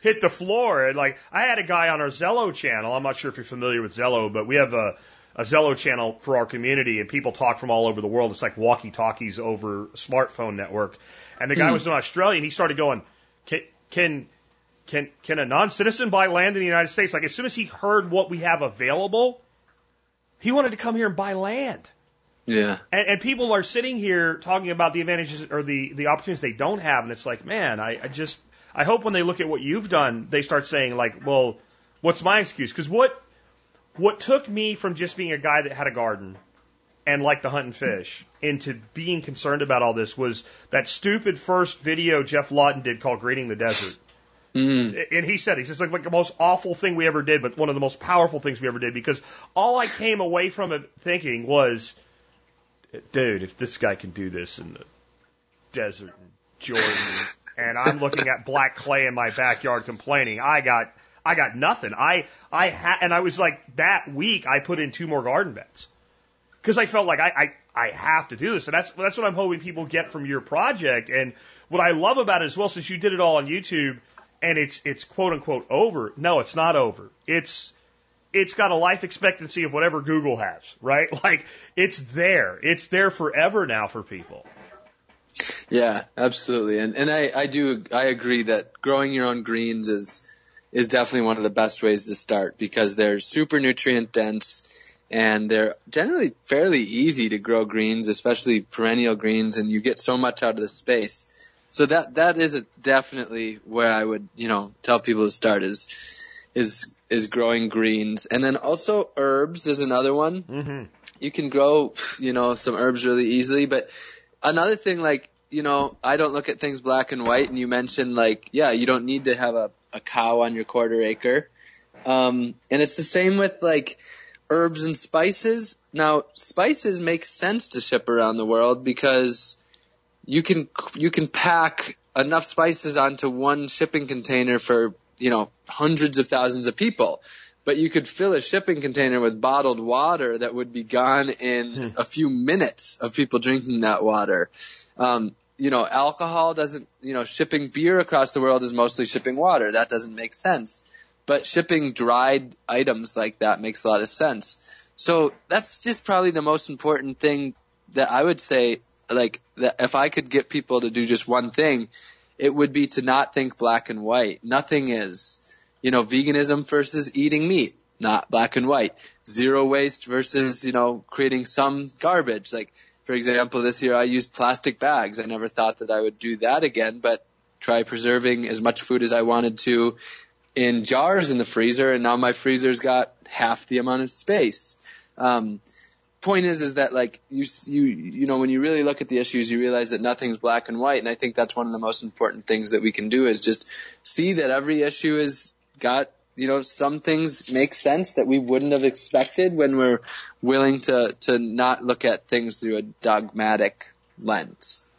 hit the floor. And like, I had a guy on our Zello channel. I'm not sure if you're familiar with Zello, but we have a, a Zello channel for our community, and people talk from all over the world. It's like walkie talkies over a smartphone network. And the guy mm. was in Australia, and he started going, can, can, can, can a non-citizen buy land in the United States? Like as soon as he heard what we have available, he wanted to come here and buy land. Yeah. And, and people are sitting here talking about the advantages or the, the opportunities they don't have. And it's like, man, I, I just, I hope when they look at what you've done, they start saying like, well, what's my excuse? Because what what took me from just being a guy that had a garden and liked to hunt and fish into being concerned about all this was that stupid first video Geoff Lawton did called Greening the Desert. Mm. And he said, he says, like, like the most awful thing we ever did, but one of the most powerful things we ever did because all I came away from it thinking was, dude, if this guy can do this in the desert in Jordan and I'm looking at black clay in my backyard complaining, I got, I got nothing. I, I had, and I was like, that week I put in two more garden beds because I felt like I, I, I have to do this. And that's, that's what I'm hoping people get from your project. And what I love about it as well, since you did it all on YouTube, and it's it's quote unquote over. No, it's not over. It's it's got a life expectancy of whatever Google has, right? Like it's there. It's there forever now for people. Yeah, absolutely. And and I I do I agree that growing your own greens is is definitely one of the best ways to start because they're super nutrient dense and they're generally fairly easy to grow greens, especially perennial greens, and you get so much out of the space. So that that is a, definitely where I would you know tell people to start is is is growing greens, and then also herbs is another one. Mm-hmm. You can grow you know some herbs really easily, but another thing like you know I don't look at things black and white, and you mentioned like yeah you don't need to have a a cow on your quarter acre, um, and it's the same with like herbs and spices. Now spices make sense to ship around the world because you can you can pack enough spices onto one shipping container for you know hundreds of thousands of people. But you could fill a shipping container with bottled water that would be gone in a few minutes of people drinking that water. Um, you know alcohol doesn't you know shipping beer across the world is mostly shipping water. That doesn't make sense but shipping dried items like that makes a lot of sense so that's just probably the most important thing that I would say like that if I could get people to do just one thing, it would be to not think black and white. Nothing is, you know, veganism versus eating meat, not black and white. Zero waste versus, you know, creating some garbage. Like, for example, this year I used plastic bags. I never thought that I would do that again, but try preserving as much food as I wanted to in jars in the freezer, and now my freezer's got half the amount of space. Um, point is is that like you you you know when you really look at the issues you realize that nothing's black and white and I think that's one of the most important things that we can do is just see that every issue has got you know some things make sense that we wouldn't have expected when we're willing to to not look at things through a dogmatic lens.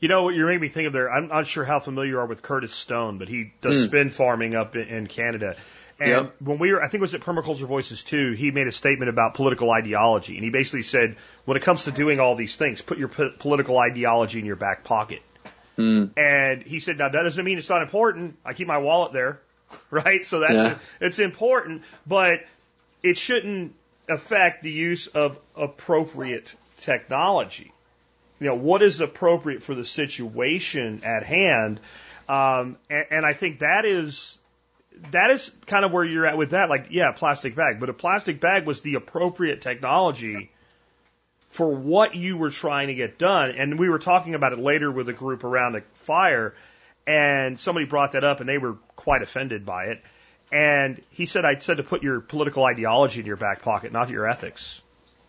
You know what you're making me think of there? I'm not sure how familiar you are with Curtis Stone, but he does Mm. spin farming up in, in Canada. And Yep. when we were, I think it was at Permaculture Voices too, he made a statement about political ideology. And he basically said, when it comes to doing all these things, put your po- political ideology in your back pocket. Mm. And he said, now that doesn't mean it's not important. I keep my wallet there, right? So that's Yeah. it's important, but it shouldn't affect the use of appropriate technology. You know, what is appropriate for the situation at hand? Um, and, and I think that is that is kind of where you're at with that. Like, yeah, plastic bag, but a plastic bag was the appropriate technology for what you were trying to get done. And we were talking about it later with a group around the fire, and somebody brought that up, and they were quite offended by it. And he said, I said to put your political ideology in your back pocket, not your ethics.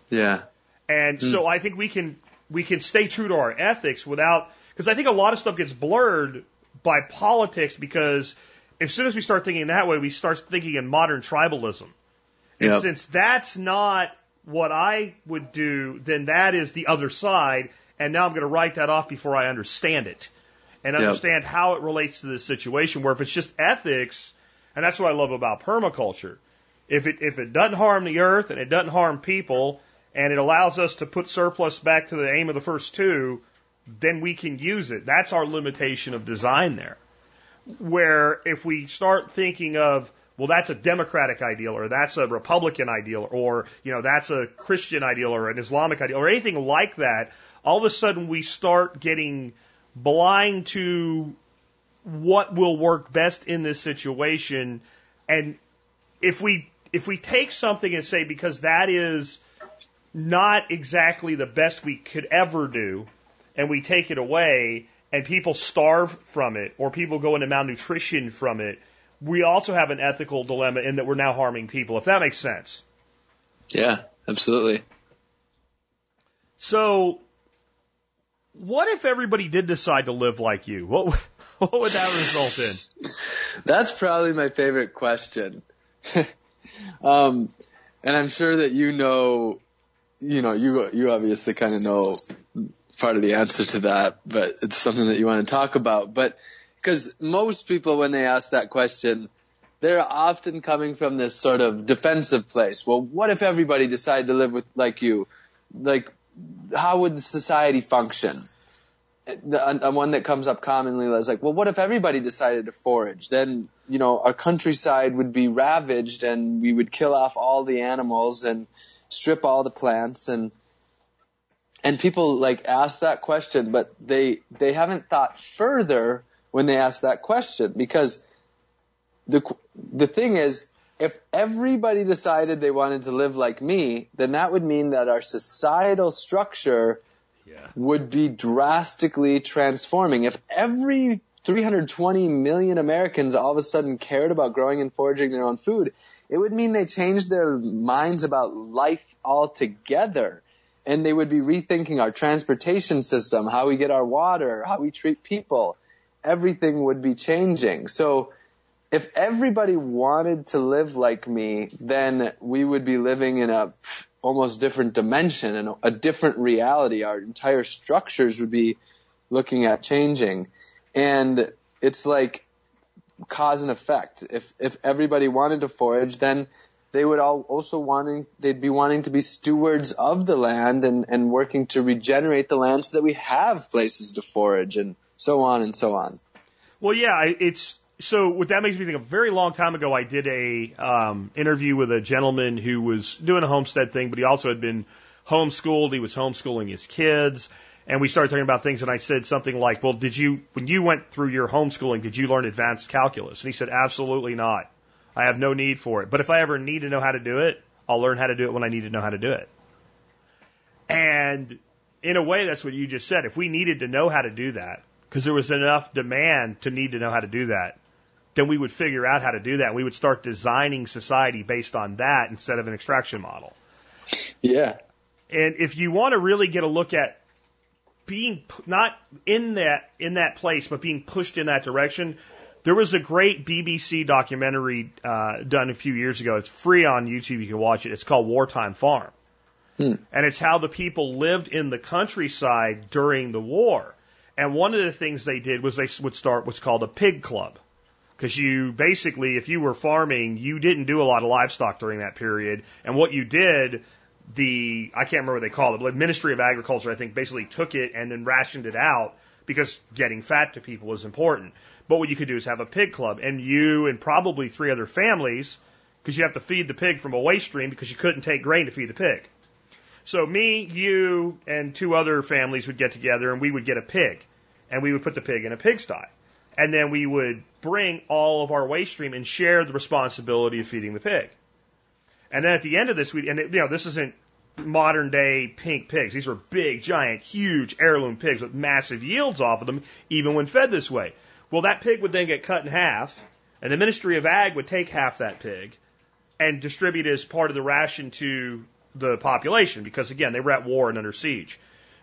Yeah. And so I think we can we can stay true to our ethics without because I think a lot of stuff gets blurred by politics because as soon as we start thinking that way, we start thinking in modern tribalism. And Yep. since that's not what I would do, then that is the other side. And now I'm going to write that off before I understand it and Yep. understand how it relates to this situation. Where if it's just ethics, and that's what I love about permaculture. If it if it doesn't harm the earth and it doesn't harm people, and it allows us to put surplus back to the aim of the first two, then we can use it. That's our limitation of design there. Where if we start thinking of well, that's a democratic ideal, or that's a Republican ideal, or you know, that's a Christian ideal, or an Islamic ideal, or anything like that, all of a sudden we start getting blind to what will work best in this situation. And if we if we take something and say because that is not exactly the best we could ever do, and we take it away, and people starve from it or people go into malnutrition from it, we also have an ethical dilemma in that we're now harming people, if that makes sense. Yeah, absolutely. So, what if everybody did decide to live like you? What what would that result in? That's probably my favorite question. um, and I'm sure that you know, you know, you you obviously kind of know part of the answer to that, but it's something that you want to talk about. But because most people, when they ask that question, they're often coming from this sort of defensive place. Well, what if everybody decided to live with like you? Like, how would society function? The uh, one that comes up commonly is like, well, what if everybody decided to forage? Then, you know, our countryside would be ravaged and we would kill off all the animals and strip all the plants and and people like ask that question, but they they haven't thought further when they ask that question because the the thing is if everybody decided they wanted to live like me, then that would mean that our societal structure yeah. would be drastically transforming. If every 320 million Americans all of a sudden cared about growing and foraging their own food, it would mean they changed their minds about life altogether and they would be rethinking our transportation system, how we get our water, how we treat people. Everything would be changing. So if everybody wanted to live like me, then we would be living in a almost different dimension and a different reality. Our entire structures would be looking at changing. And it's like cause and effect. If if everybody wanted to forage, then they would all also wanting they'd be wanting to be stewards of the land and, and working to regenerate the land so that we have places to forage and so on and so on. Well, yeah, it's so what that makes me think a very long time ago I did a um, interview with a gentleman who was doing a homestead thing, but he also had been homeschooled. He was homeschooling his kids. And we started talking about things, and I said something like, "Well, did you, when you went through your homeschooling, did you learn advanced calculus?" And he said, "Absolutely not." I have no need for it. But if I ever need to know how to do it, I'll learn how to do it when I need to know how to do it. And in a way, that's what you just said. If we needed to know how to do that, because there was enough demand to need to know how to do that, then we would figure out how to do that. We would start designing society based on that instead of an extraction model. Yeah. And if you want to really get a look at being not in that in that place, but being pushed in that direction, there was a great BBC documentary uh, done a few years ago. It's free on YouTube. You can watch it. It's called Wartime Farm. Hmm. And it's how the people lived in the countryside during the war. And one of the things they did was they would start what's called a pig club. Because you basically, if you were farming, you didn't do a lot of livestock during that period. And what you did, the, I can't remember what they called it, but the Ministry of Agriculture, I think, basically took it and then rationed it out because getting fat to people is important. But what you could do is have a pig club, and you and probably three other families, because you have to feed the pig from a waste stream because you couldn't take grain to feed the pig. So me, you, and two other families would get together, and we would get a pig, and we would put the pig in a pigsty, and then we would bring all of our waste stream and share the responsibility of feeding the pig. And then at the end of this, we and it, you know this isn't modern day pink pigs. These were big, giant, huge heirloom pigs with massive yields off of them, even when fed this way. Well, that pig would then get cut in half, and the Ministry of Ag would take half that pig and distribute as part of the ration to the population because, again, they were at war and under siege.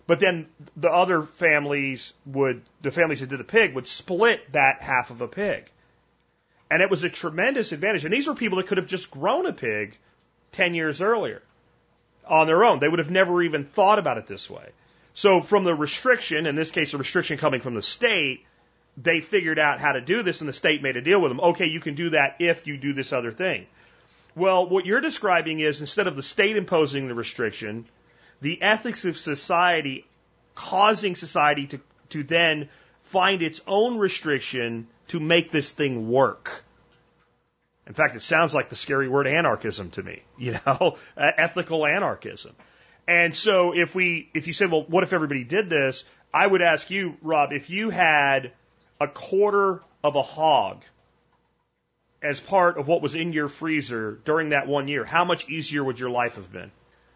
But then the other families would, the families that did the pig would split that half of a pig. And it was a tremendous advantage. And these were people that could have just grown a pig 10 years earlier on their own. They would have never even thought about it this way. So from the restriction, in this case, a restriction coming from the state, they figured out how to do this and the state made a deal with them. Okay, you can do that if you do this other thing. Well, what you're describing is instead of the state imposing the restriction, the ethics of society causing society to, to then find its own restriction to make this thing work. In fact, it sounds like the scary word anarchism to me, you know, ethical anarchism. And so if we, if you said, well, what if everybody did this? I would ask you, Rob, if you had a quarter of a hog as part of what was in your freezer during that one year, how much easier would your life have been?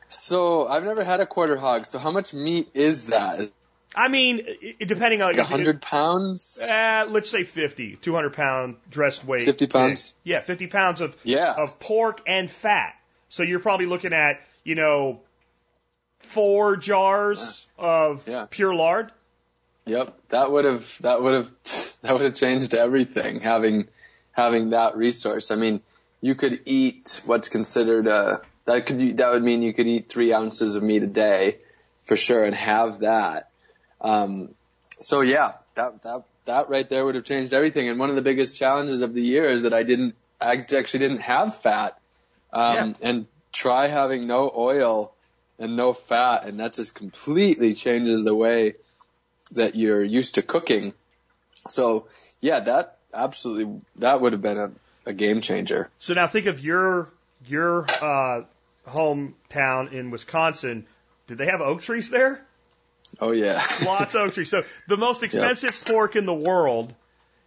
So I've never had a quarter hog. So how much meat is that? I mean, depending on Like hundred pounds? Uh, let's say 50, 200 pound dressed weight. 50 pounds? Yeah, 50 pounds of Yeah. of pork and fat. So you're probably looking at, you know, four jars of Yeah. pure lard. Yep, that would have that would have that would have changed everything. Having having that resource. I mean, you could eat what's considered a that could that would mean you could eat three ounces of meat a day for sure and have that. Um, so yeah, that that that right there would have changed everything. And one of the biggest challenges of the year is that I didn't I actually didn't have fat. Um, and try having no oil and no fat, and that just completely changes the way that you're used to cooking. So yeah, that absolutely that would have been a, a game changer. So now think of your your uh, hometown in Wisconsin. Did they have oak trees there? Oh yeah. Lots of oak trees. So the most expensive pork in the world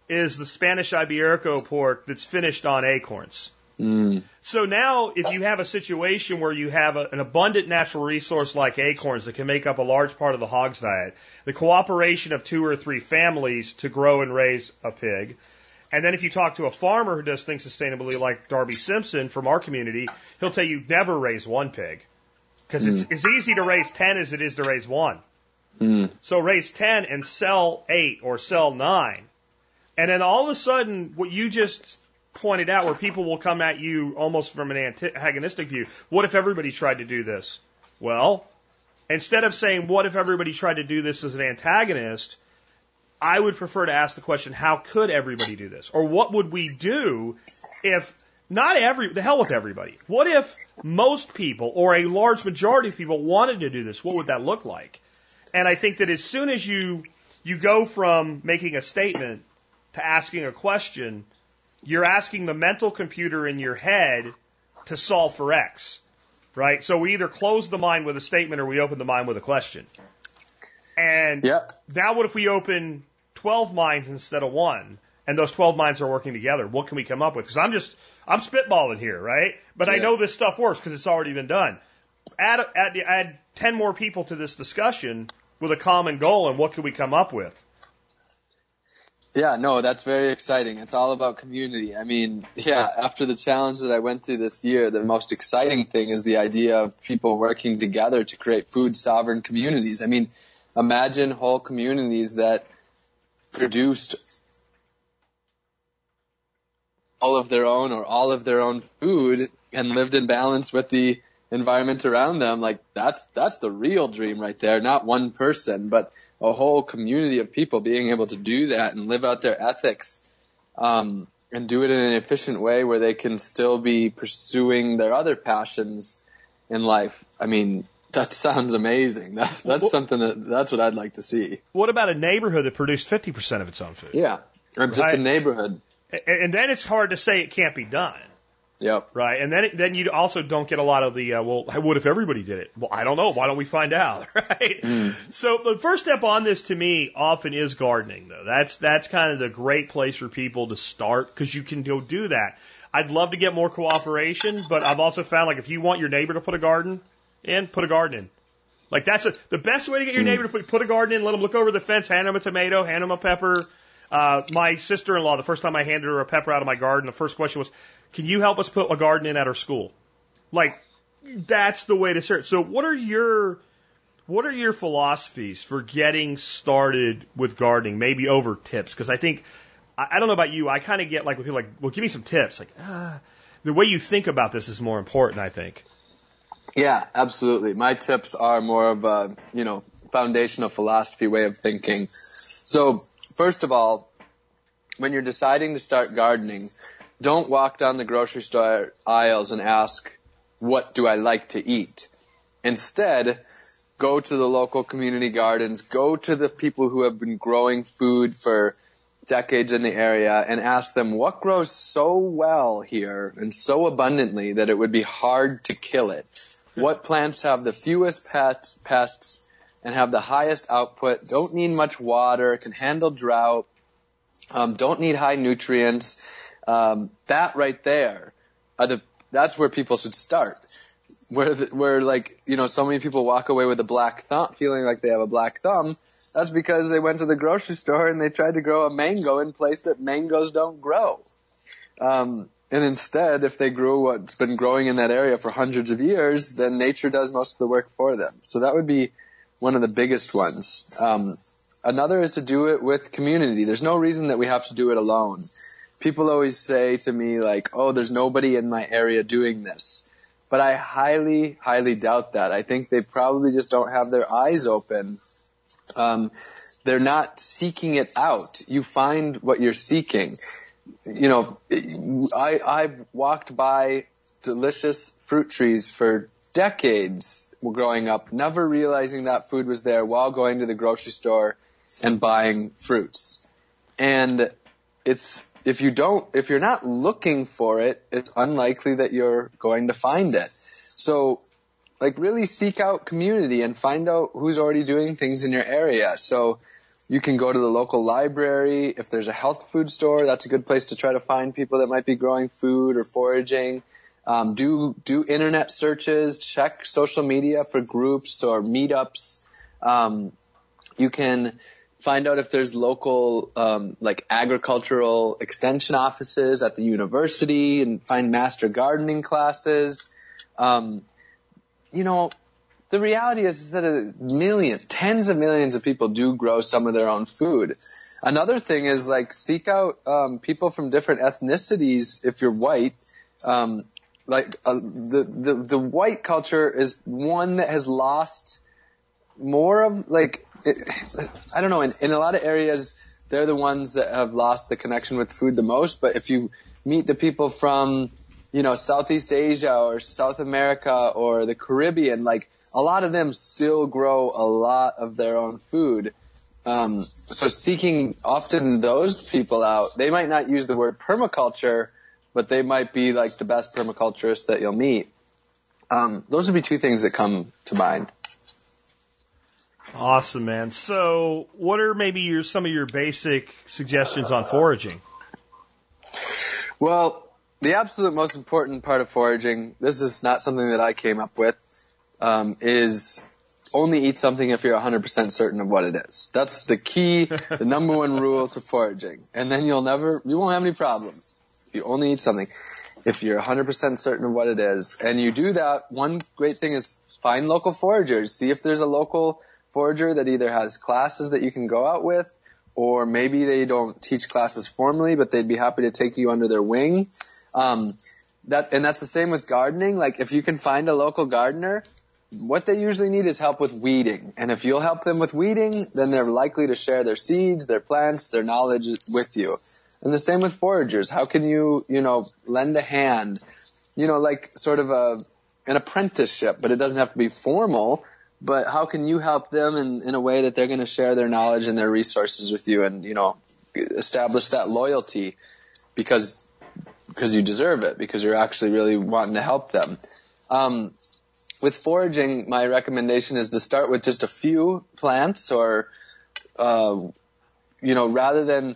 is the Spanish Iberico pork that's finished on acorns. Mm. So now, if you have a situation where you have a, an abundant natural resource like acorns that can make up a large part of the hog's diet, the cooperation of two or three families to grow and raise a pig, and then if you talk to a farmer who does things sustainably like Darby Simpson from our community, he'll tell you never raise one pig. Because it's as easy to raise 10 as it is to raise one. Mm. So raise 10 and sell 8 or sell 9. And then all of a sudden, what you just pointed out, where people will come at you almost from an antagonistic view, what if everybody tried to do this? Well, instead of saying, what if everybody tried to do this as an antagonist, I would prefer to ask the question, how could everybody do this? Or what would we do if not every, the hell with everybody. What if most people or a large majority of people wanted to do this? What would that look like? And I think that as soon as you, you go from making a statement to asking a question, you're asking the mental computer in your head to solve for X. Right? So we either close the mind with a statement or we open the mind with a question. And Yeah. now what if we open 12 minds instead of one? And those 12 minds are working together. What can we come up with? Because I'm just, I'm spitballing here, right? But I know this stuff works because it's already been done. Add, add, add 10 more people to this discussion with a common goal and what can we come up with? Yeah, no, that's very exciting. It's all about community. I mean, yeah, after the challenge that I went through this year, the most exciting thing is the idea of people working together to create food sovereign communities. I mean, imagine whole communities that produced all of their own or all of their own food and lived in balance with the environment around them. Like that's, that's the real dream right there. Not one person, but a whole community of people being able to do that and live out their ethics, um, and do it in an efficient way where they can still be pursuing their other passions in life. I mean, that sounds amazing. That, that's Well- something that, that's what I'd like to see. What about a neighborhood that produced 50% of its own food? Yeah. Or just Right. a neighborhood. And then it's hard to say it can't be done. Yep. Right, and then then you also don't get a lot of the uh, well, what if everybody did it? Well, I don't know. Why don't we find out? Right. So the first step on this to me often is gardening, though. That's that's kind of the great place for people to start because you can go do that. I'd love to get more cooperation, but I've also found like if you want your neighbor to put a garden in, put a garden in. Like that's a, the best way to get your neighbor to put, put a garden in. Let them look over the fence, hand them a tomato, hand them a pepper. Uh, my sister-in-law, the first time I handed her a pepper out of my garden, the first question was, "Can you help us put a garden in at our school?" Like that's the way to start. So what are your what are your philosophies for getting started with gardening? Maybe over tips, because I think I, I don't know about you. I kind of get like when people like, well, give me some tips. Like, ah, the way you think about this is more important. I think. Yeah, absolutely. My tips are more of a, you know, foundational philosophy way of thinking. So, first of all, when you're deciding to start gardening, don't walk down the grocery store aisles and ask, what do I like to eat? Instead, go to the local community gardens, go to the people who have been growing food for decades in the area and ask them what grows so well here and so abundantly that it would be hard to kill it. What plants have the fewest pests, and have the highest output, don't need much water, can handle drought, um, don't need high nutrients. Um, that right there the, that's where people should start. Where, the, where like, you know, so many people walk away with a black thumb, feeling like they have a black thumb That's because they went to the grocery store and they tried to grow a mango in place that mangoes don't grow. Um, and instead, if they grew what's been growing in that area for hundreds of years, then nature does most of the work for them. So that would be one of the biggest ones. Um, another is to do it with community. There's no reason that we have to do it alone. People always say to me like, oh, there's nobody in my area doing this. But I highly, highly doubt that. I think they probably just don't have their eyes open. Um, they're not seeking it out. You find what you're seeking you know, I, I've walked by delicious fruit trees for decades growing up, never realizing that food was there while going to the grocery store and buying fruits. And it's, if you don't, if you're not looking for it, it's unlikely that you're going to find it. So, like really seek out community and find out who's already doing things in your area. So, you can go to the local library. If there's a health food store, that's a good place to try to find people that might be growing food or foraging. Um, do do internet searches. Check social media for groups or meetups. Um, you can find out if there's local um, like agricultural extension offices at the university and find master gardening classes. Um, you know, the reality is that a million, tens of millions of people do grow some of their own food. Another thing is like seek out um, people from different ethnicities if you're white. Um, like uh, the the the white culture is one that has lost more of like it, I don't know in, in a lot of areas they're the ones that have lost the connection with food the most. But if you meet the people from you know Southeast Asia or South America or the Caribbean, like a lot of them still grow a lot of their own food. Um, so seeking often those people out, they might not use the word permaculture, but they might be like the best permaculturists that you'll meet. Um, those would be two things that come to mind. Awesome, man. So, what are maybe your some of your basic suggestions on foraging? Well, the absolute most important part of foraging, this is not something that I came up with, um, is only eat something if you're 100% certain of what it is. That's the key, the number one rule to foraging. And then you'll never, you won't have any problems. You only eat something if you're 100% certain of what it is. And you do that, one great thing is find local foragers. See if there's a local forager that either has classes that you can go out with, or maybe they don't teach classes formally, but they'd be happy to take you under their wing. Um, that, and that's the same with gardening. Like if you can find a local gardener, what they usually need is help with weeding. And if you'll help them with weeding, then they're likely to share their seeds, their plants, their knowledge with you. And the same with foragers. How can you, you know, lend a hand? You know, like sort of a, an apprenticeship, but it doesn't have to be formal. But how can you help them in, in a way that they're going to share their knowledge and their resources with you and, you know, establish that loyalty because, because you deserve it, because you're actually really wanting to help them. Um, with foraging, my recommendation is to start with just a few plants or, uh, you know, rather than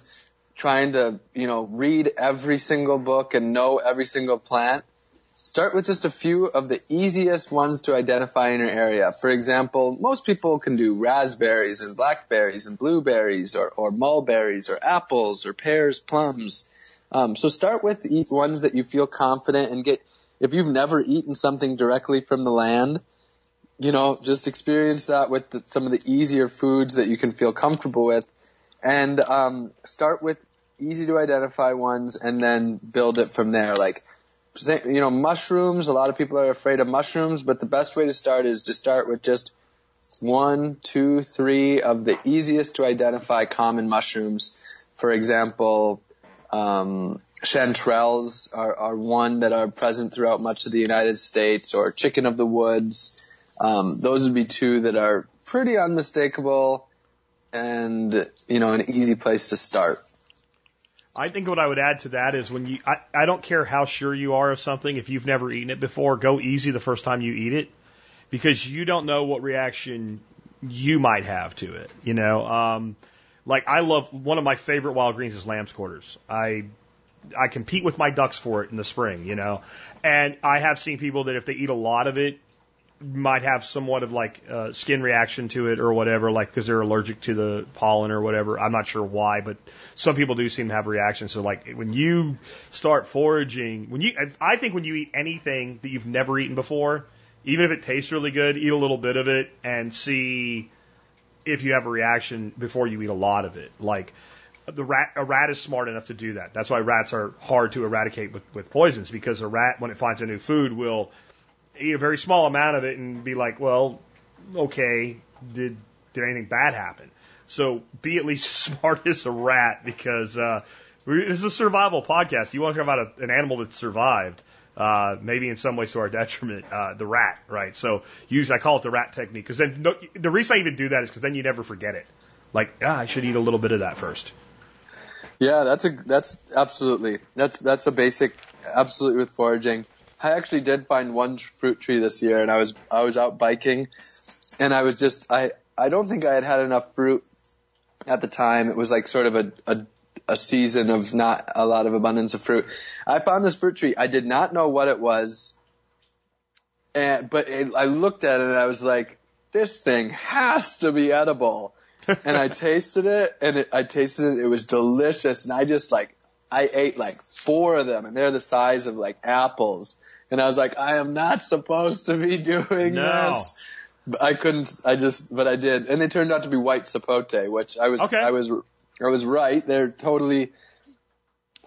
trying to, you know, read every single book and know every single plant, start with just a few of the easiest ones to identify in your area. For example, most people can do raspberries and blackberries and blueberries or, or mulberries or apples or pears, plums. Um, so start with ones that you feel confident and get if you've never eaten something directly from the land, you know, just experience that with the, some of the easier foods that you can feel comfortable with, and um, start with easy to identify ones, and then build it from there. Like, you know, mushrooms. A lot of people are afraid of mushrooms, but the best way to start is to start with just one, two, three of the easiest to identify common mushrooms. For example, um, chanterelles are, are one that are present throughout much of the United States, or chicken of the woods. Um, those would be two that are pretty unmistakable and, you know, an easy place to start. I think what I would add to that is when you, I, I don't care how sure you are of something, if you've never eaten it before, go easy the first time you eat it because you don't know what reaction you might have to it, you know. Um, like I love one of my favorite wild greens is lamb's quarters. I I compete with my ducks for it in the spring, you know. And I have seen people that if they eat a lot of it, might have somewhat of like uh, skin reaction to it or whatever, like because they're allergic to the pollen or whatever. I'm not sure why, but some people do seem to have reactions. So like when you start foraging, when you, I think when you eat anything that you've never eaten before, even if it tastes really good, eat a little bit of it and see if you have a reaction before you eat a lot of it. Like the rat, a rat is smart enough to do that. That's why rats are hard to eradicate with, with poisons because a rat, when it finds a new food, will eat a very small amount of it and be like, well, okay, did did anything bad happen? So be at least as smart as a rat because uh, this is a survival podcast. You want to talk about a, an animal that survived, uh, maybe in some ways to our detriment, uh, the rat, right? So usually I call it the rat technique because then no, the reason I even do that is because then you never forget it. Like, ah, I should eat a little bit of that first. Yeah, that's a that's absolutely that's that's a basic absolutely with foraging. I actually did find one fruit tree this year, and I was I was out biking, and I was just I I don't think I had had enough fruit at the time. It was like sort of a a, a season of not a lot of abundance of fruit. I found this fruit tree. I did not know what it was, and but it, I looked at it and I was like, this thing has to be edible. and I tasted it, and it, I tasted it. It was delicious, and I just like I ate like four of them, and they're the size of like apples. And I was like, I am not supposed to be doing No. this. But I couldn't. I just, but I did, and they turned out to be white sapote, which I was, Okay. I was, I was right. They're totally,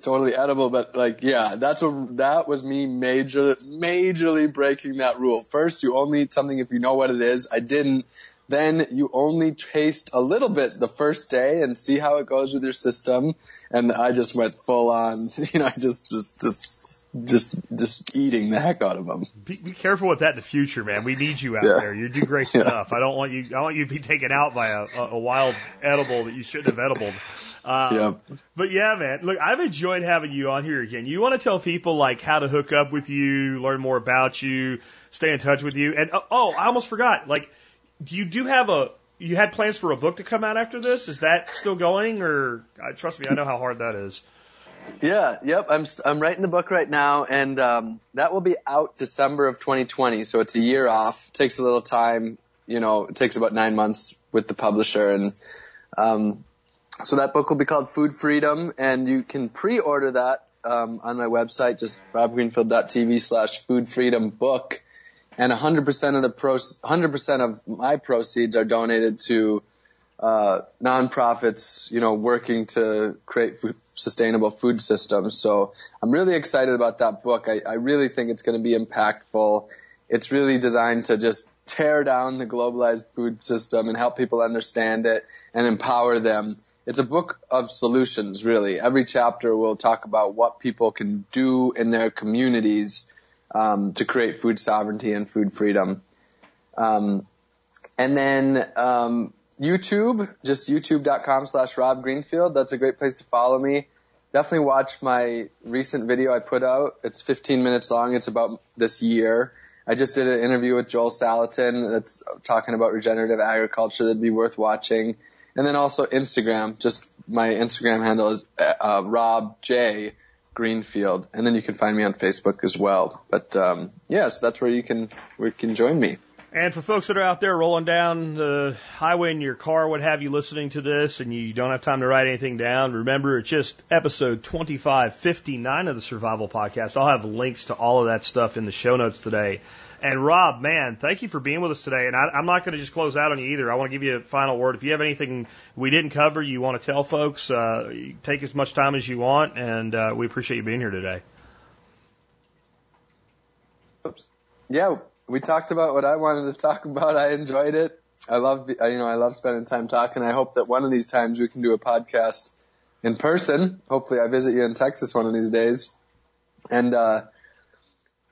totally edible. But like, yeah, that's what, that was me major, majorly breaking that rule. First, you only eat something if you know what it is. I didn't. Then you only taste a little bit the first day and see how it goes with your system. And I just went full on. You know, I just, just, just. Just, just eating the heck out of them. Be, be careful with that in the future, man. We need you out Yeah. there. You do great Yeah. stuff. I don't want you. I want you to be taken out by a, a, wild edible that you shouldn't have edibled. Um, Yep. But yeah, man. Look, I've enjoyed having you on here again. You want to tell people like how to hook up with you, learn more about you, stay in touch with you, and oh, oh I almost forgot. Like, do you do have a? You had plans for a book to come out after this? Is that still going, or uh, trust me, I know how hard that is. Yeah, yep. I'm I'm writing the book right now, and um, that will be out December of 2020. So it's a year off. takes a little time. You know, it takes about nine months with the publisher, and um, so that book will be called Food Freedom, and you can pre-order that um, on my website, just robgreenfield.tv/slash Food Freedom Book, and 100% of the pro 100% of my proceeds are donated to uh, nonprofits, you know, working to create sustainable food systems. So I'm really excited about that book. I, I really think it's going to be impactful. It's really designed to just tear down the globalized food system and help people understand it and empower them. It's a book of solutions, really. Every chapter will talk about what people can do in their communities um, to create food sovereignty and food freedom. Um, and then um, YouTube, just youtube.com slash Rob Greenfield. That's a great place to follow me. Definitely watch my recent video I put out. It's 15 minutes long. It's about this year. I just did an interview with Joel Salatin that's talking about regenerative agriculture that'd be worth watching. And then also Instagram. Just my Instagram handle is uh, Rob J Greenfield, and then you can find me on Facebook as well. But um, yeah, so that's where you can where you can join me. And for folks that are out there rolling down the highway in your car, what have you, listening to this, and you don't have time to write anything down, remember it's just episode 2559 of the Survival Podcast. I'll have links to all of that stuff in the show notes today. And Rob, man, thank you for being with us today. And I, I'm not going to just close out on you either. I want to give you a final word. If you have anything we didn't cover, you want to tell folks, uh, take as much time as you want, and uh, we appreciate you being here today. Oops. Yeah, we talked about what I wanted to talk about. I enjoyed it. I love, you know, I love spending time talking. I hope that one of these times we can do a podcast in person. Hopefully, I visit you in Texas one of these days. And uh,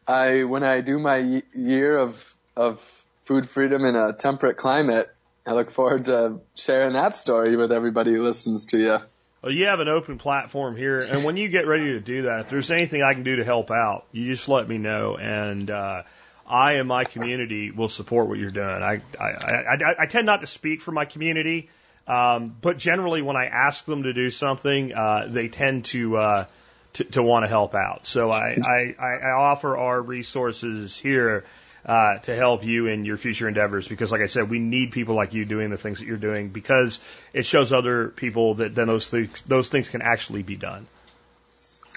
I, when I do my year of of food freedom in a temperate climate, I look forward to sharing that story with everybody who listens to you. Well, you have an open platform here, and when you get ready to do that, if there's anything I can do to help out, you just let me know, and uh, I and my community will support what you're doing. I I, I, I, tend not to speak for my community, um, but generally when I ask them to do something, uh, they tend to uh, to, to want to help out. So I, I, I offer our resources here. uh, to help you in your future endeavors. Because, like I said, we need people like you doing the things that you're doing because it shows other people that then those things those things can actually be done.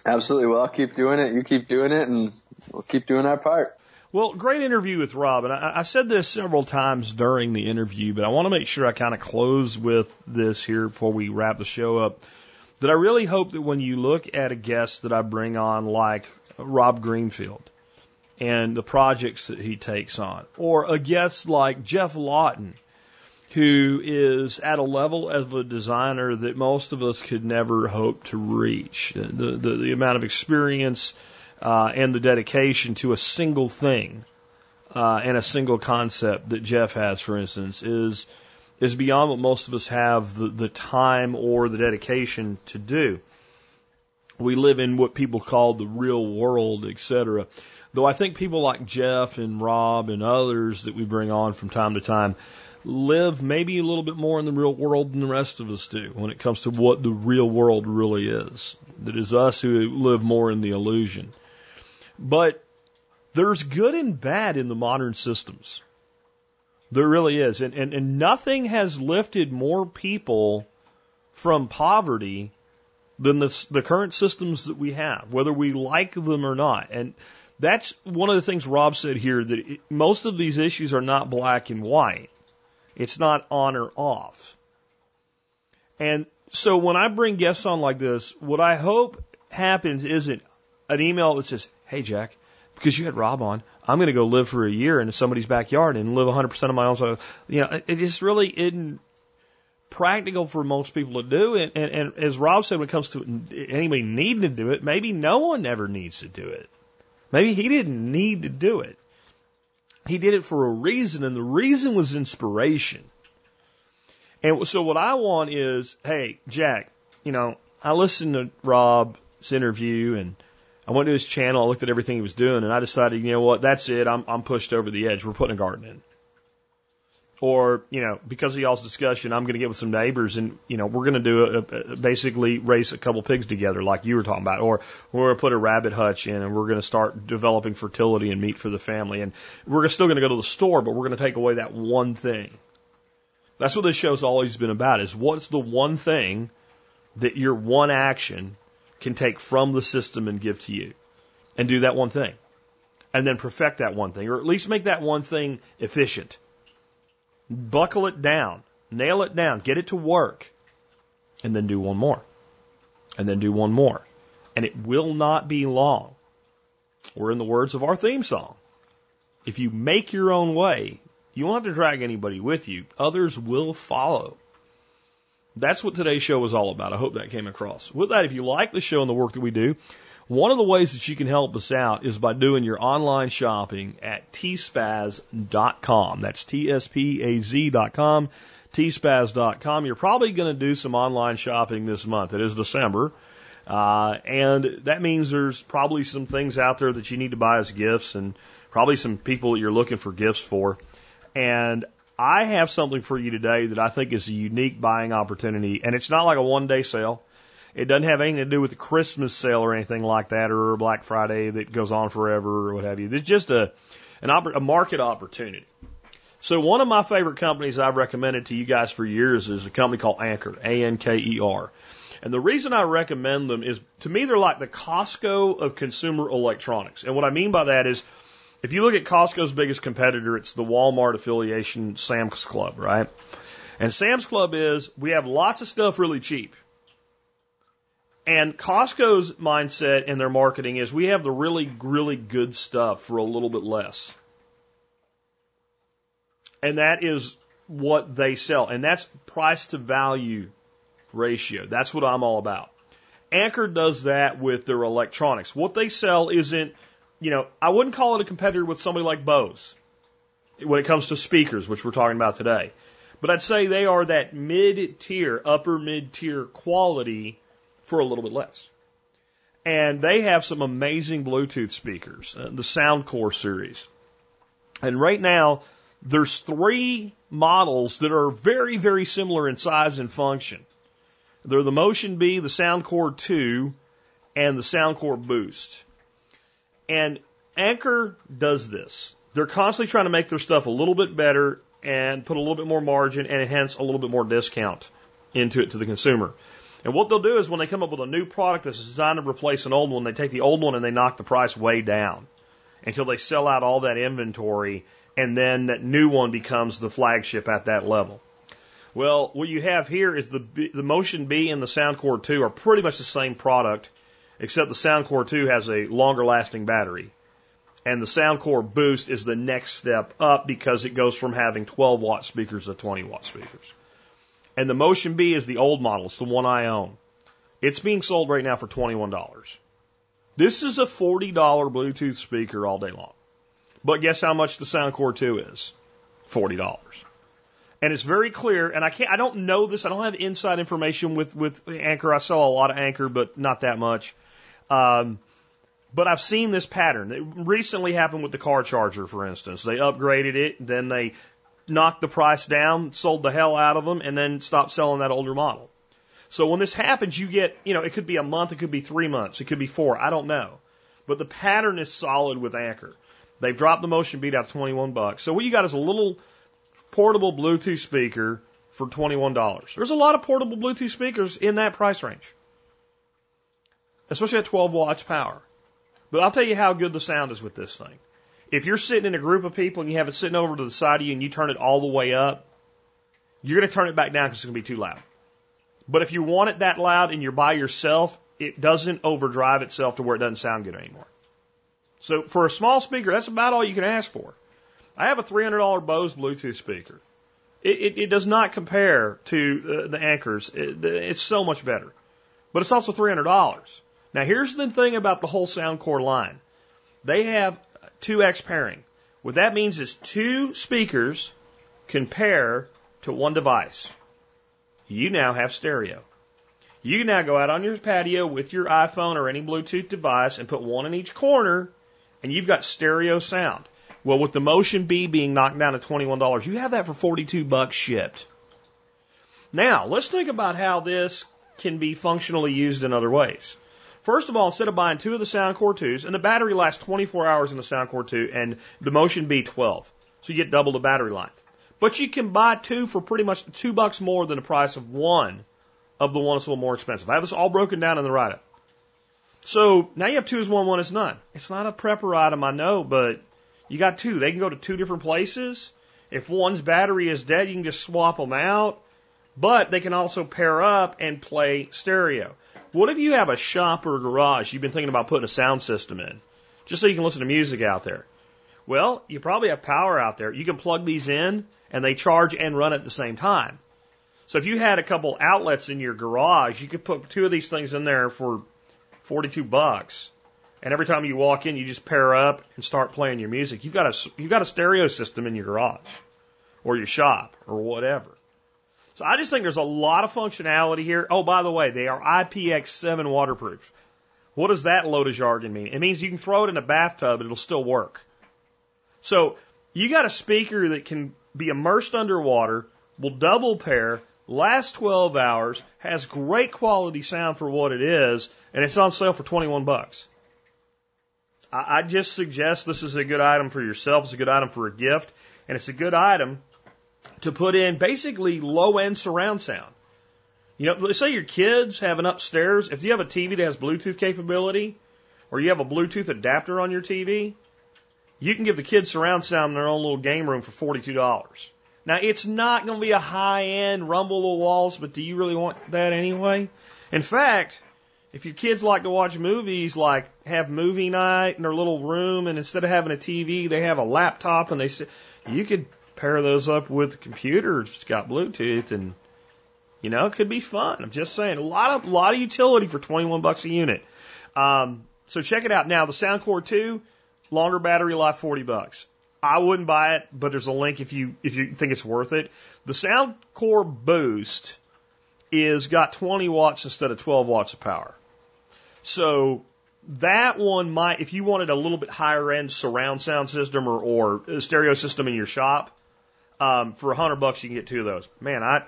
Absolutely. Well, I'll keep doing it. You keep doing it, and we'll keep doing our part. Well, great interview with Rob, and I, I said this several times during the interview, but I want to make sure I kind of close with this here before we wrap the show up. That I really hope that when you look at a guest that I bring on, like Rob Greenfield, and the projects that he takes on, or a guest like Geoff Lawton, who is at a level of a designer that most of us could never hope to reach. The, the, the amount of experience uh, and the dedication to a single thing uh, and a single concept that Geoff has, for instance, is is beyond what most of us have the, the time or the dedication to do. We live in what people call the real world, etc. Though I think people like Geoff and Rob and others that we bring on from time to time live maybe a little bit more in the real world than the rest of us do when it comes to what the real world really is. That is us who live more in the illusion. But there's good and bad in the modern systems. There really is. And, and, and nothing has lifted more people from poverty than the, the current systems that we have, whether we like them or not. And that's one of the things Rob said here that it, most of these issues are not black and white. It's not on or off. And so when I bring guests on like this, what I hope happens isn't an email that says, Hey, Jack, because you had Rob on, I'm going to go live for a year in somebody's backyard and live 100% of my own. So, you know, it just really isn't practical for most people to do. And, and, and as Rob said, when it comes to anybody needing to do it, maybe no one ever needs to do it. Maybe he didn't need to do it. He did it for a reason, and the reason was inspiration. And so what I want is, hey, Jack, you know, I listened to Rob's interview and I went to his channel, I looked at everything he was doing, and I decided, you know what, that's it. I'm, I'm pushed over the edge. We're putting a garden in. Or, you know, because of y'all's discussion, I'm going to get with some neighbors and, you know, we're going to do a, a, basically raise a couple pigs together like you were talking about. Or we're going to put a rabbit hutch in and we're going to start developing fertility and meat for the family. And we're still going to go to the store, but we're going to take away that one thing. That's what this show's always been about is what's the one thing that your one action can take from the system and give to you. And do that one thing. And then perfect that one thing, or at least make that one thing efficient. Buckle it down, nail it down, get it to work, and then do one more. And then do one more. And it will not be long. Or in the words of our theme song, if you make your own way, you won't have to drag anybody with you. Others will follow. That's what today's show was all about. I hope that came across. With that, if you like the show and the work that we do, one of the ways that you can help us out is by doing your online shopping at tspaz.com. That's T-S-P-A-Z.com, tspaz.com. You're probably going to do some online shopping this month. It is December. Uh, and that means there's probably some things out there that you need to buy as gifts and probably some people that you're looking for gifts for. And I have something for you today that I think is a unique buying opportunity, and it's not like a one day sale. It doesn't have anything to do with the Christmas sale or anything like that, or Black Friday that goes on forever or what have you. It's just a an a market opportunity. So one of my favorite companies I've recommended to you guys for years is a company called Anker, A N K E R. And the reason I recommend them is to me they're like the Costco of consumer electronics. And what I mean by that is if you look at Costco's biggest competitor, it's the Walmart affiliation, Sam's Club, right? And Sam's Club is we have lots of stuff really cheap. And Costco's mindset in their marketing is we have the really, really good stuff for a little bit less. And that is what they sell. And that's price to value ratio. That's what I'm all about. Anker does that with their electronics. What they sell isn't you know, I wouldn't call it a competitor with somebody like Bose when it comes to speakers, which we're talking about today. But I'd say they are that mid tier, upper mid tier quality for a little bit less. And they have some amazing Bluetooth speakers, uh, the Soundcore series. And right now, there's three models that are very, very similar in size and function. They're the Motion B, the Soundcore 2, and the Soundcore Boost. And Anker does this. They're constantly trying to make their stuff a little bit better and put a little bit more margin and hence a little bit more discount into it to the consumer. And what they'll do is when they come up with a new product that's designed to replace an old one, they take the old one and they knock the price way down until they sell out all that inventory and then that new one becomes the flagship at that level. Well, what you have here is the the Motion B and the Soundcore 2 are pretty much the same product, except the Soundcore 2 has a longer lasting battery. And the Soundcore Boost is the next step up because it goes from having 12 watt speakers to 20 watt speakers. And the Motion B is the old model. It's the one I own. It's being sold right now for $21. This is a $40 Bluetooth speaker all day long. But guess how much the Soundcore 2 is? $40. And it's very clear, and I can't, I don't know this, I don't have inside information with, with Anker. I sell a lot of Anker, but not that much. Um, but I've seen this pattern. It recently happened with the car charger, for instance. They upgraded it, then they knocked the price down, sold the hell out of them, and then stopped selling that older model. So when this happens, you get, you know, it could be a month, it could be three months, it could be four, I don't know. But the pattern is solid with Anker. They've dropped the motion beat out 21 bucks. So what you got is a little portable Bluetooth speaker for $21. There's a lot of portable Bluetooth speakers in that price range. Especially at 12 watts power. But I'll tell you how good the sound is with this thing. If you're sitting in a group of people and you have it sitting over to the side of you and you turn it all the way up, you're going to turn it back down because it's going to be too loud. But if you want it that loud and you're by yourself, it doesn't overdrive itself to where it doesn't sound good anymore. So for a small speaker, that's about all you can ask for. I have a $300 Bose Bluetooth speaker. It, it, it does not compare to uh, the Ankers. It, it's so much better. But it's also $300. Now here's the thing about the whole Soundcore line. They have 2x pairing. What that means is two speakers can pair to one device. You now have stereo. You can now go out on your patio with your iPhone or any Bluetooth device and put one in each corner, and you've got stereo sound. Well, with the Motion B being knocked down to $21, you have that for 42 bucks shipped. Now, let's think about how this can be functionally used in other ways. First of all, instead of buying two of the Soundcore 2s, and the battery lasts 24 hours in the Soundcore 2 and the Motion B 12. So you get double the battery life. But you can buy two for pretty much two bucks more than the price of one of the one that's a little more expensive. I have this all broken down in the write up. So now you have two is one, one is none. It's not a prepper item, I know, but you got two. They can go to two different places. If one's battery is dead, you can just swap them out. But they can also pair up and play stereo. What if you have a shop or a garage you've been thinking about putting a sound system in, just so you can listen to music out there? Well, you probably have power out there. You can plug these in and they charge and run at the same time. So if you had a couple outlets in your garage, you could put two of these things in there for 42 bucks. And every time you walk in, you just pair up and start playing your music. You've got a, you've got a stereo system in your garage or your shop or whatever. So I just think there's a lot of functionality here. Oh, by the way, they are IPX7 waterproof. What does that load of jargon mean? It means you can throw it in a bathtub and it'll still work. So you got a speaker that can be immersed underwater, will double pair, last 12 hours, has great quality sound for what it is, and it's on sale for 21 bucks. I, I just suggest this is a good item for yourself. It's a good item for a gift, and it's a good item to put in basically low end surround sound. You know, let's say your kids have an upstairs, if you have a TV that has Bluetooth capability, or you have a Bluetooth adapter on your TV, you can give the kids surround sound in their own little game room for $42. Now, it's not going to be a high end rumble the walls, but do you really want that anyway? In fact, if your kids like to watch movies, like have movie night in their little room, and instead of having a TV, they have a laptop, and they sit, you could pair those up with the computer. It's got Bluetooth and, you know, it could be fun. I'm just saying a lot of, lot of utility for 21 bucks a unit. Um, so check it out. Now the Soundcore 2, longer battery life, 40 bucks. I wouldn't buy it, but there's a link if you, if you think it's worth it. The Soundcore Boost is got 20 watts instead of 12 watts of power. So that one might, if you wanted a little bit higher end surround sound system or, or stereo system in your shop, um, for a hundred bucks, you can get two of those. Man, I,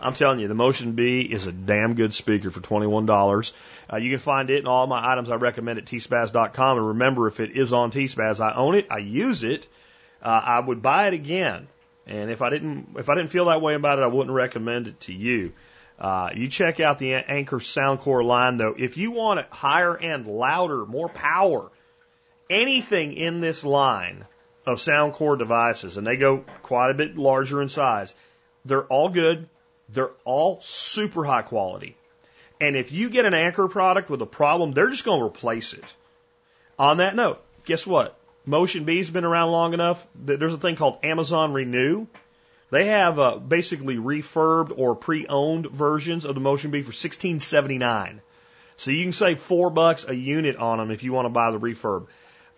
I'm telling you, the Motion B is a damn good speaker for $21. Uh, you can find it in all my items I recommend at tspaz.com. And remember, if it is on tspaz, I own it, I use it, uh, I would buy it again. And if I didn't, if I didn't feel that way about it, I wouldn't recommend it to you. Uh, you check out the Anker Soundcore line though. If you want it higher and louder, more power, anything in this line of Soundcore devices, and they go quite a bit larger in size, they're all good. They're all super high quality. And if you get an Anker product with a problem, they're just going to replace it. On that note, guess what? Motion B's been around long enough that there's a thing called Amazon Renew. They have uh, basically refurbed or pre-owned versions of the Motion B for sixteen seventy nine. So you can save four bucks a unit on them if you want to buy the refurb.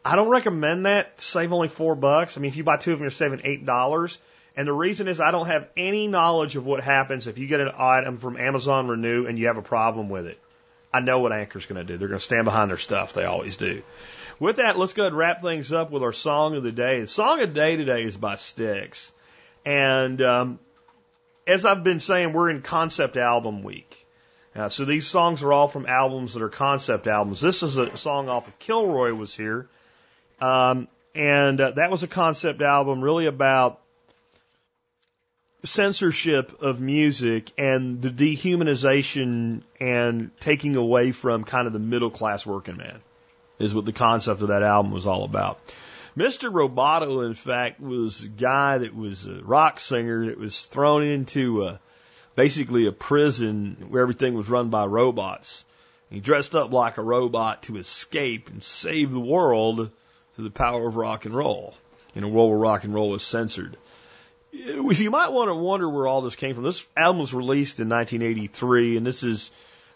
I don't recommend that. Save only four bucks. I mean, if you buy two of them, you're saving eight dollars. And the reason is I don't have any knowledge of what happens if you get an item from Amazon Renew and you have a problem with it. I know what Anker's going to do. They're going to stand behind their stuff. They always do. With that, let's go ahead and wrap things up with our song of the day. The song of the day today is by Styx. And um, as I've been saying, we're in concept album week. Uh, so these songs are all from albums that are concept albums. This is a song off of Kilroy was here. Um, and uh, that was a concept album really about censorship of music and the dehumanization and taking away from kind of the middle class working man is what the concept of that album was all about. Mr. Roboto, in fact, was a guy that was a rock singer that was thrown into a, basically a prison where everything was run by robots. He dressed up like a robot to escape and save the world through the power of rock and roll. In a world where rock and roll was censored. If you might want to wonder where all this came from, this album was released in 1983, and this is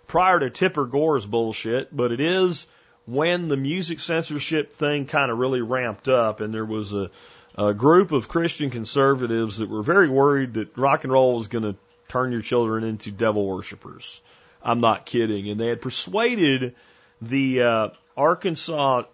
prior to Tipper Gore's bullshit, but it is when the music censorship thing kind of really ramped up, and there was a, a group of Christian conservatives that were very worried that rock and roll was going to turn your children into devil worshippers. I'm not kidding, and they had persuaded the uh, Arkansas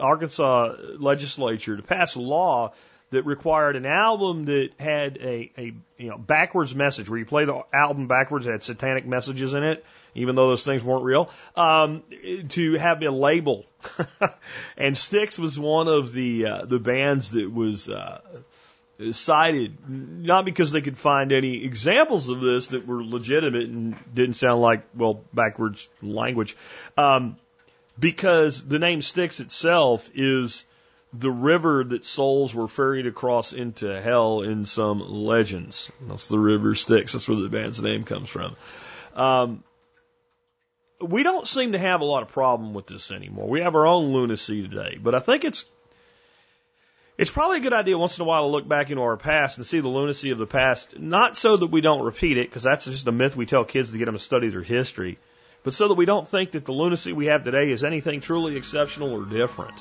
Arkansas legislature to pass a law that required an album that had a, a you know backwards message where you play the album backwards, it had satanic messages in it, even though those things weren't real, um, to have a label. and Styx was one of the uh, the bands that was uh, cited, not because they could find any examples of this that were legitimate and didn't sound like well backwards language, um, because the name Styx itself is the river that souls were ferried across into hell in some legends. That's the river Styx. That's where the band's name comes from. Um, we don't seem to have a lot of problem with this anymore. We have our own lunacy today, but I think it's it's probably a good idea once in a while to look back into our past and see the lunacy of the past, not so that we don't repeat it, because that's just a myth we tell kids to get them to study their history, but so that we don't think that the lunacy we have today is anything truly exceptional or different.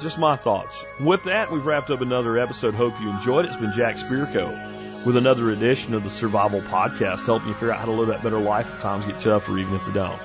Just my thoughts. With that, we've wrapped up another episode. Hope you enjoyed it. It's been Jack Spirko with another edition of the Survival Podcast, helping you figure out how to live that better life if times get tough or even if they don't.